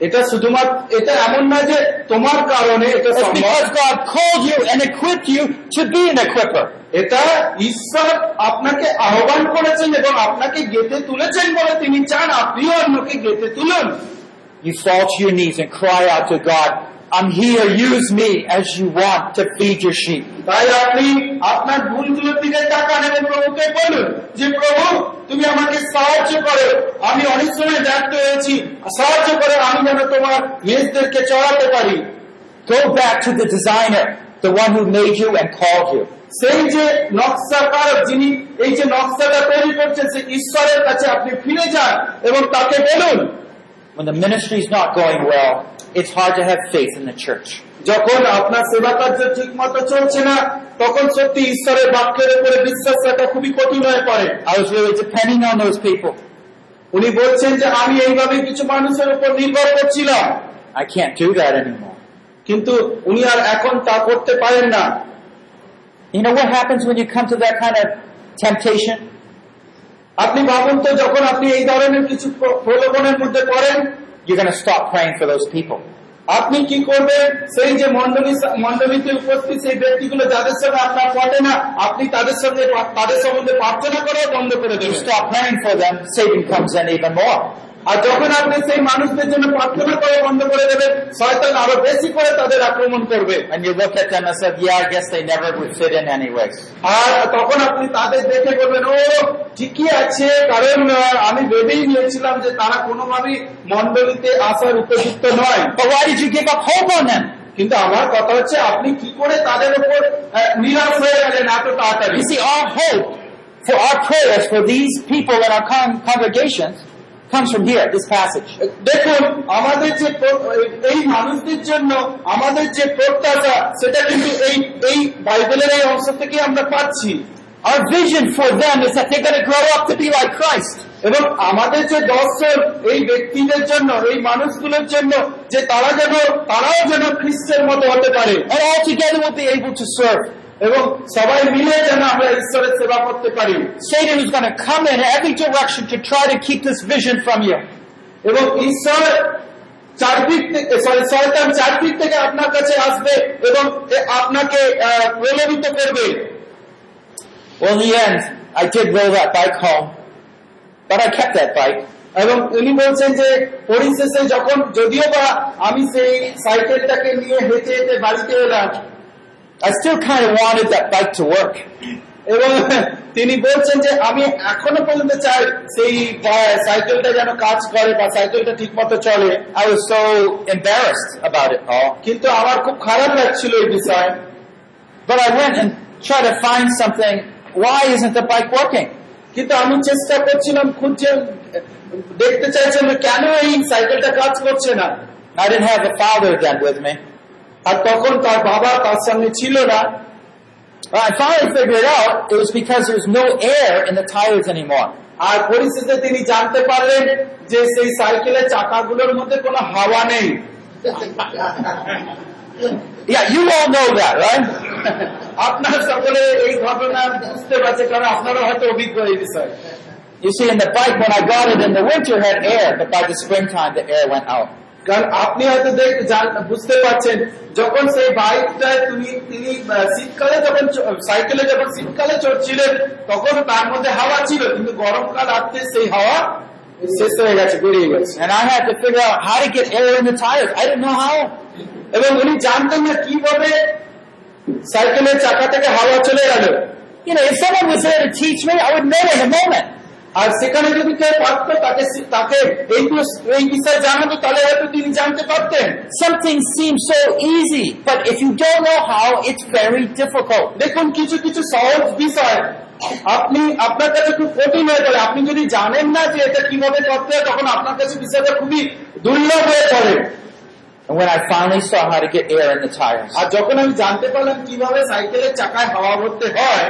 এটা শুধুমাত্র এটা এমন না যে তোমার কারণে এটা সম্ভব because God called you and equipped you to be an equipper. এটা ঈশ্বর আপনাকে আহ্বান করেছেন এবং আপনাকে গেতে তুলেছেন বলে তিনি চান আপনিও অন্যকে গেতে তুলুন You fall to your knees and cry out to God, I'm here, use me as you want to feed your sheep. তাই আপনি আপনার ভুলগুলোর দিকে তাকান এবং প্রভুকে বলুন যে প্রভু তুমি আমাকে সাহায্য করো আমি অনেক সময় ব্যর্থ হয়েছি সাহায্য করো আমি যেন তোমার মেজদেরকে চড়াতে পারি Go back to the designer, the one who made you and called you. সেই যে নকশাকারক যিনি এই যে নকশাটা তৈরি করছেন সেই ঈশ্বরের কাছে আপনি ফিরে যান এবং তাকে বলুন When the ministry is not going well, it's hard to have faith in the church. যখন আপনার সেবা কার্য ঠিক মতো চলছে না তখন সত্যি ঈশ্বরের বাক্যের উপরে বিশ্বাস রাখা খুবই কঠিন হয়ে পড়ে I was really depending on those people. উনি বলছেন যে আমি এইভাবে কিছু মানুষের উপর নির্ভর করছিলাম I can't do that anymore. কিন্তু উনি আর এখন তা করতে পারেন না You know what happens when you come to that kind of temptation? আপনি ভাবুন তো যখন আপনি এই ধরনের কিছু প্রলোভনের মধ্যে পড়েন যেখানে স্টপ ফাইন for those আপনি কি করবেন? সেই যে মন্ডলী মন্ডলীতে উপস্থিত সেই ব্যক্তিগুলো যাদের সঙ্গে আপনার পটে না আপনি তাদের সঙ্গে তাদের সম্বন্ধে প্রার্থনা করা বন্ধ করে দেবেন। Stop praying for them saving in even more. আর যখন আপনি সেই মানুষদের জন্য প্রার্থনা করা বন্ধ করে দেবেন শয়তান আরও বেশি করে তাদের আক্রমণ করবে And you look at them and say, yeah, I guess they never would fit in anyways. আর তখন আপনি তাদের দেখে বলবেন ও ঠিকই আছে কারণ আমি ভেবেই নিয়েছিলাম যে তারা কোনোভাবেই মন্ডলীতে আসার উপযুক্ত নয় But why did you give up hope on them? কিন্তু আমার কথা হচ্ছে আপনি কি করে তাদের উপর নিরাশ হয়ে গেলেন এত তাড়াতাড়ি see, our hope for our prayers for these people in our congregations comes from here, this passage. দেখুন আমাদের যে এই মানুষদের জন্য আমাদের যে প্রত্যাশা সেটা কিন্তু এই এই বাইবেলের এই অংশ থেকে আমরা পাচ্ছি Our vision for them is that they're going to grow up to be like Christ. এবং আমাদের যে দর্শন এই ব্যক্তিদের জন্য এই মানুষগুলোর জন্য যে তারা যেন তারাও যেন খ্রিস্টের মতো হতে পারে And all together we'll be able to serve. এবং সবাই মিলে যেন আমরা ঈশ্বরের সেবা করতে পারি Satan is going to come in every direction to try to keep this vision from you. এবং ঈশ্বর চারদিক থেকে সরি শয়তান চারদিক থেকে আপনার কাছে আসবে এবং আপনাকে প্রলোভিত করবে in the end, I did roll that bike home, but I kept that bike. এবং উনি বলছেন যে পরিশেষে যখন যদিও বা আমি সেই সাইকেলটাকে নিয়ে হেঁটে হেঁটে বাড়িতে এলাম I still kind of wanted that bike to work. এবং তিনি বলছেন যে আমি এখনো পর্যন্ত চাই সেই বা- সাইকেলটা যেন কাজ করে বা সাইকেলটা ঠিক মতো চলে I was so embarrassed about it all. কিন্তু আমার খুব খারাপ লাগছিল এই বিষয়ে But I went and tried to find something. Why isn't the bike working? কিন্তু আমি চেষ্টা করছিলাম খুঁজছে দেখতে চাইছিলাম যে কেন এই সাইকেলটা কাজ করছে না I didn't have a father then with me. আর তখন তার বাবা তার সামনে ছিল না। তিনি জানতে পারলেন যে সেই সাইকেলের চাকাগুলোর মধ্যে কোন হাওয়া নেই। আপনার সকলে এই ঘটনা বুঝতে পারছে কারণ আপনারও হয়তো অভিজ্ঞ এই বিষয়ে। You see, in the pipe, when I got it in the winter, it had air, but by the springtime, the air went out. কারণ আপনি হয়তো দেখ- বুঝতে পারছেন যখন সেই বাইকটায় তুমি তিনি শীতকালে যখন সাইকেলে যখন শীতকালে চড়ছিলেন তখন তার মধ্যে হাওয়া ছিল কিন্তু গরমকাল আসতে সেই হাওয়া শেষ হয়ে গেছে বেরিয়ে গেছে And I had to figure out how to get air in the tires. I didn't know how. এবং উনি জানতেন না কীভাবে সাইকেলের চাকা থেকে হাওয়া চলে গেল You know, if someone was there to teach me, I would know in a moment. আর সেখানে যদি কেউ পারতো তাকে তাকে এই এই বিষয়ে জানাতো তাহলে হয়তো তিনি জানতে পারতেন things seem so easy, but if you don't know how, it's very difficult. দেখুন কিছু কিছু সহজ বিষয় আপনি আপনার কাছে খুব কঠিন হয়ে পড়ে আপনি যদি জানেন না যে এটা কীভাবে করতে হয় তখন আপনার কাছে বিষয়টা খুবই দুর্লভ হয়ে পড়ে And when I finally saw how to get air in the tires, আর যখন আমি জানতে পারলাম কীভাবে সাইকেলের চাকায় হাওয়া ভরতে হয়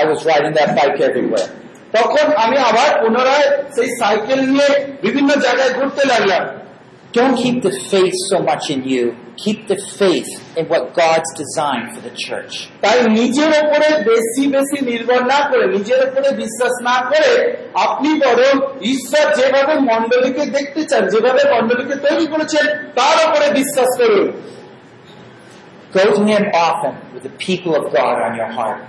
I was riding that bike everywhere. তখন আমি আবার পুনরায় সেই সাইকেল নিয়ে বিভিন্ন জায়গায় ঘুরতে লাগলাম Don't keep the faith so much in you. Keep the faith in what God's designed for the church. তাই নিজের ওপরে বেশি বেশি নির্ভর না করে নিজের ওপরে বিশ্বাস না করে আপনি বরং ঈশ্বর যেভাবে মন্ডলীকে দেখতে চান যেভাবে মন্ডলীকে তৈরি করেছেন তার উপরে বিশ্বাস করুন Go to Him often with the people of God on your heart.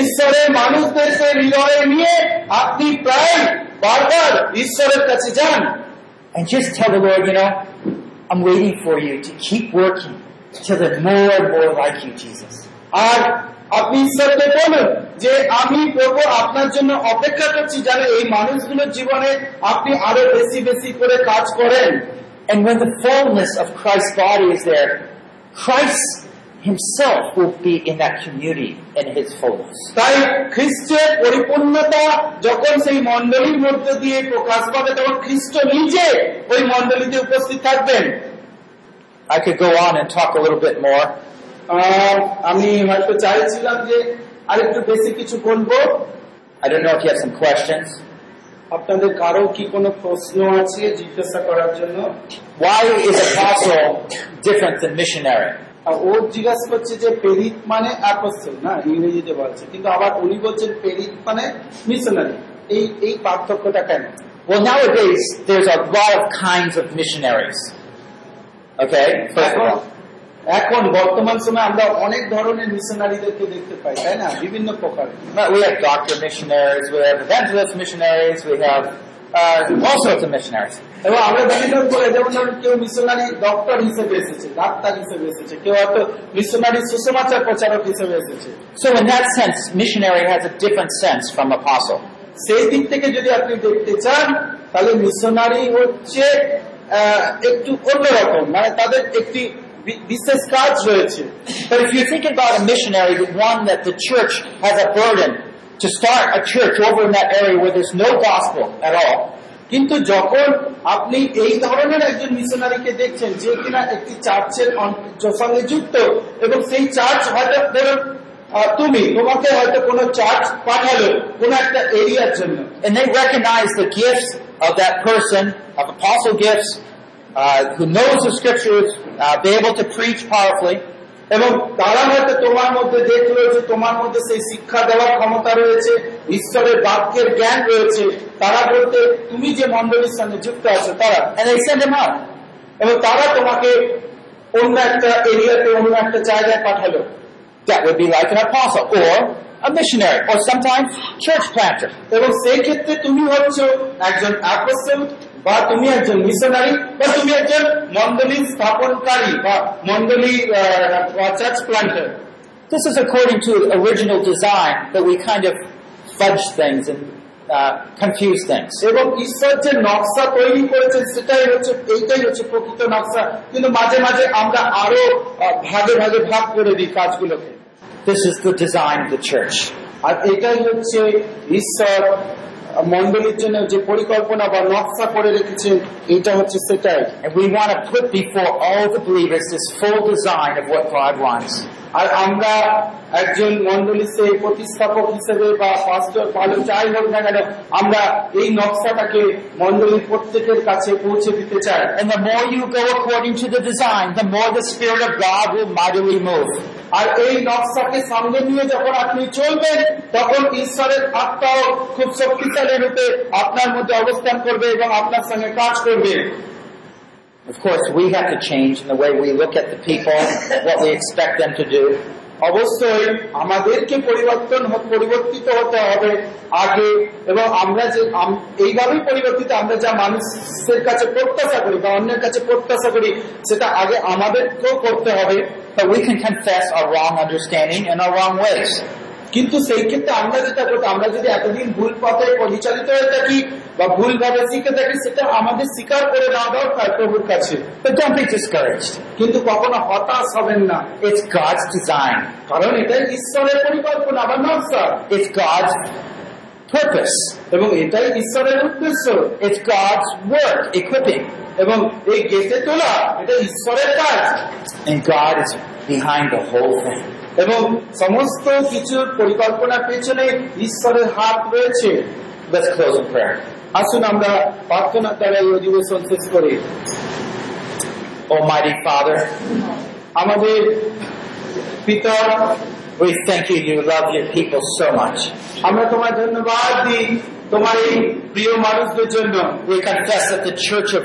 ঈশ্বরের মানুষদেরকে হৃদয়ে নিয়ে আপনি প্রায় বারবার ঈশ্বরের কাছে যান And just tell the Lord, you know, I'm waiting for you to keep working till they're more and more like you, Jesus. আর আপনি ঈশ্বরকে বলুন যে আমি প্রভু আপনার জন্য অপেক্ষা করছি যেন এই মানুষগুলোর জীবনে আপনি আরো বেশি বেশি করে কাজ করেন And when the fullness of Christ's body is there, Christ himself will be in that community in his fullness. তাই খ্রিস্টের পরিপূর্ণতা যখন সেই মণ্ডলীর মধ্যে দিয়ে প্রকাশ পাবে তখন খ্রিস্ট নিজে ওই মণ্ডলীতে উপস্থিত থাকবেন I could go on and talk a little bit more, আহ, আমি হয়তো চাইছিলাম যে আরেকটু বেশি কিছু বলবো I don't know if you have some questions. আপনাদের কারো কি কোনো প্রশ্ন আছে জিজ্ঞাসা করার জন্য Why is apostle different than missionary? আর ও জিজ্ঞাসা করছে যে পেরিত মানে অ্যাপোস্টল না ইংরেজিতে বলছে কিন্তু আবার উনি বলছেন পেরিত মানে মিশনারি এই এই পার্থক্যটা কেন Well, nowadays, there's a lot of kinds of missionaries. Okay? First of এখন all. এখন বর্তমান সময়ে আমরা অনেক ধরনের মিশনারিদেরকে দেখতে পাই তাই না বিভিন্ন প্রকারের But We have doctor missionaries, we have evangelist missionaries, we have uh, all sorts of missionaries. এবং আমরা বিভিন্ন করে যেমন ধরুন কেউ মিশনারি ডক্টর হিসেবে এসেছে ডাক্তার হিসেবে এসেছে কেউ হয়তো মিশনারি সুসমাচার প্রচারক হিসেবে এসেছে So in that sense, missionary has a different sense from apostle. সেই দিক থেকে যদি আপনি দেখতে চান তাহলে মিশনারি হচ্ছে আহ, একটু অন্যরকম মানে তাদের একটি বি- বিশেষ কাজ রয়েছে But if you think about a missionary, the one that the church has a burden to start a church over in that area where there's no gospel at all, কিন্তু যখন আপনি এই ধরনের একজন মিশনারিকে দেখছেন যে কিনা একটি চার্চের অন- সঙ্গে যুক্ত এবং সেই চার্চ হয়তো ধরুন আহ, তুমি তোমাকে হয়তো কোনো চার্চ পাঠালো কোনো একটা এরিয়ার জন্য and they recognize the gifts of that person, of apostle gifts, uh, who knows the scriptures, uh, be able to preach powerfully, এবং তারা হয়তো তোমার মধ্যে দেখল যে তোমার মধ্যে সেই শিক্ষা দেওয়ার ক্ষমতা রয়েছে, ঈশ্বরের বাক্যের জ্ঞান রয়েছে। তারা বলতে, তুমি যে মন্ডলীর সঙ্গে যুক্ত আছো, তারা? এবং তারা তোমাকে অন্য একটা এরিয়াতে, অন্য একটা জায়গায় পাঠালো. এবং সেই ক্ষেত্রে তুমি হচ্ছ একজন অ্যাপোস্টল বা তুমি একজন মিশনারি বা তুমি একজন মন্ডলী স্থাপনকারী বা মন্ডলী church planter This is according to original design, but we kind of fudge things and uh, confuse things. এবং ঈশ্বর যে নকশা তৈরি করেছেন সেটাই হচ্ছে এইটাই হচ্ছে প্রকৃত নকশা কিন্তু মাঝে মাঝে আমরা আরও আহ, ভাগে ভাগে ভাগ করে দিই কাজগুলোকে This is the design of the church. আর এটাই হচ্ছে ঈশ্বর আহ, মণ্ডলীর জন্য যে পরিকল্পনা বা নকশা করে রেখেছেন এটা হচ্ছে সেটাই And we want to put before all the believers this full design of what God wants. আর আমরা একজন মন্ডলী সেই প্রতিস্থাপক হিসেবে বা পাস্টর পালক যাই হোক না কেন আমরা এই নকশাটাকে মন্ডলীর প্রত্যেকের কাছে পৌঁছে দিতে চাই And the more you go according to the design, the more the Spirit of God will mightily move. আর এই নকশাকে সঙ্গে নিয়ে যখন আপনি চলবেন তখন ঈশ্বরের আত্মাও খুব শক্তিশালী রূপে আপনার মধ্যে অবস্থান করবে এবং আপনার সঙ্গে কাজ করবে Of course, we have to change in the way we look at the people, what we expect them to do. অবশ্যই আমাদেরকে পরিবর্তন পরিবর্তিত হতে হবে আগে, এবং আমরা যে এইভাবেই পরিবর্তিত, আমরা যা মানুষের কাছে প্রত্যাশা করি বা অন্যের কাছে প্রত্যাশা করি, সেটা আগে আমাদেরকেও করতে হবে But we can confess our wrong understanding and our wrong ways. কিন্তু সেই ক্ষেত্রে আমরা যেটা করতে আমরা যদি এতদিন ভুল পথে পরিচালিত হয়ে থাকি বা ভুল ভাবে শিখে থাকি সেটা আমাদের স্বীকার করে নেওয়া দরকার প্রভুর কাছে. কিন্তু কখনো হতাশ হবেন না It's God's design. কারণ এটাই ঈশ্বরের পরিকল্পনা বা নকশা God's purpose. এবং এটাই ঈশ্বরের উদ্দেশ্য It's God's work, equipping. এবং এই গেটে তোলা এটা ঈশ্বরের কাজ God is behind the whole thing. এবং সমস্ত কিছুর পরিকল্পনা পেছনে ঈশ্বরের হাত রয়েছে। আসুন আমরা প্রার্থনা দ্বারা এই অধিবেশন শেষ করি। ও মাই ফাদার আমাদের পিতা We thank you, you love আমরা তোমার ধন্যবাদ দিই তোমার এই প্রিয় মানুষদের জন্য। We confess that the church of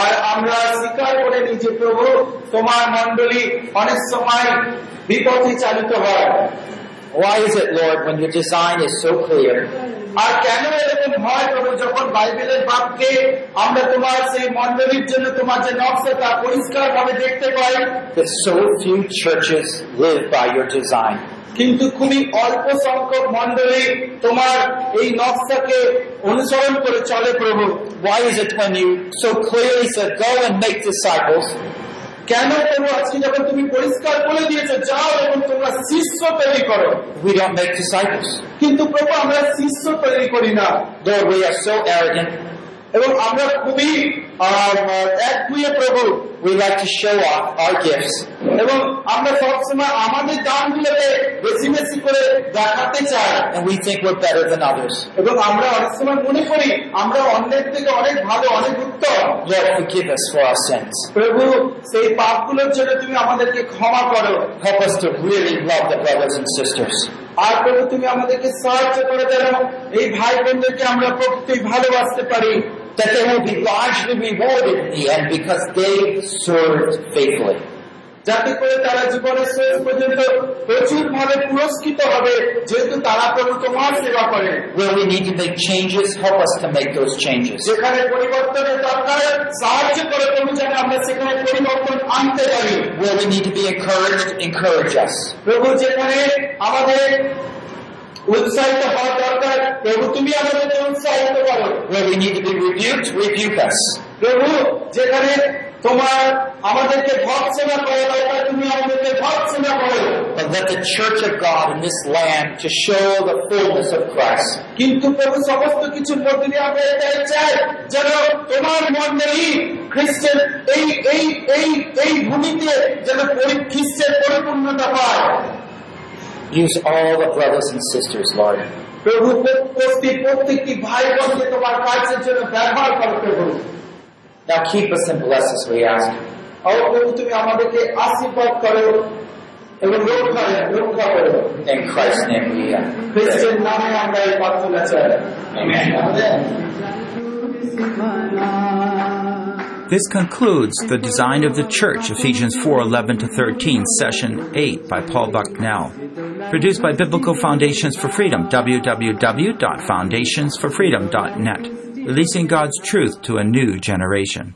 আর আমরা স্বীকার করে নিই প্রভু তোমার মন্ডলী অনেক সময় বিপথে চালিত হয়। Why is it, Lord, when your design is so clear, আর কেন এরকম হয় প্রভু যখন বাইবেলের বাক্যে আমরা তোমার সেই মন্ডলীর জন্য তোমার যে নকশা তা পরিষ্কার ভাবে দেখতে পাই? That so few churches live by your design? কিন্তু খুবই অল্প সংখ্যক মন্ডলী তোমার এই নকশাকে অনুসরণ করে চলে প্রভু Why is it when you so clearly said, go and make disciples, কেন প্রভু আজকে যখন তুমি পরিষ্কার বলে দিয়েছ যাও এবং তোমরা শিষ্য তৈরি করো we don't make disciples? কিন্তু প্রভু আমরা শিষ্য তৈরি করি না Lord, we are so arrogant. এবং আমরা খুবই প্রভু এবং আমরা সবসময় আমাদের দানগুলোকে বেশি বেশি করে দেখাতে চাই And we think we're better than others. এবং আমরা অনেক সময় মনে করি আমরা অন্যের থেকে অনেক ভালো অনেক উত্তম Lord, forgive us for our sins. প্রভু সেই পাপগুলোর জন্য তুমি আমাদেরকে ক্ষমা করো Help us to really love the brothers and sisters. আর প্রভু তুমি আমাদেরকে সাহায্য করে যেন এই ভাই বোনদেরকে আমরা প্রকৃতি ভালোবাসতে পারি That they will be largely rewarded in the end because they served faithfully. যাতে করে তারা জীবনের শেষ পর্যন্ত প্রচুর ভাবে পুরস্কৃত হবে যেহেতু তারা প্রভু তোমার সেবা করে Where we need to make changes, help us to make those changes. যেখানে পরিবর্তনের দরকার সাহায্য করে প্রভু যেন আমরা সেখানে পরিবর্তন আনতে পারি Where we need to be encouraged, encourage us. প্রভু যেখানে আমাদের উৎসাহিত হওয়া দরকার প্রভু তুমি আমাদেরকে উৎসাহিত করো we need to be rebuked, rebuke us. প্রভু যেখানে তোমার আমাদেরকে ভৎসনা করো দরকার তুমি আমাদেরকে ভৎসনা করো But let the church of God in this land to show the fullness of Christ. কিন্তু প্রভু সমস্ত কিছুর মধ্যে দিয়ে আমরা এটাই চাই যেন তোমার মন্ডলী খ্রিস্টের এই এই এই এই ভূমিতে যেন খ্রিস্টের পরিপূর্ণতা পায় Use all the brothers and sisters, Lord. প্রভু প্রত্যেক প্রত্যেকটি ভাই বোনকে তোমার কাজের জন্য ব্যবহার করো প্রভু Now keep us and bless us, we ask. ও প্রভু তুমি আমাদেরকে আশীর্বাদ করো এবং রক্ষা রক্ষা করো In Christ's name we uh, খ্রিস্টের নামে আমরা এই প্রার্থনা চাই Amen. আমাদের This concludes the Design of the Church, Ephesians 4 11 to 13, Session 8 by Paul Bucknell. Produced by Biblical Foundations for Freedom, www.foundationsforfreedom.net. Releasing God's truth to a new generation.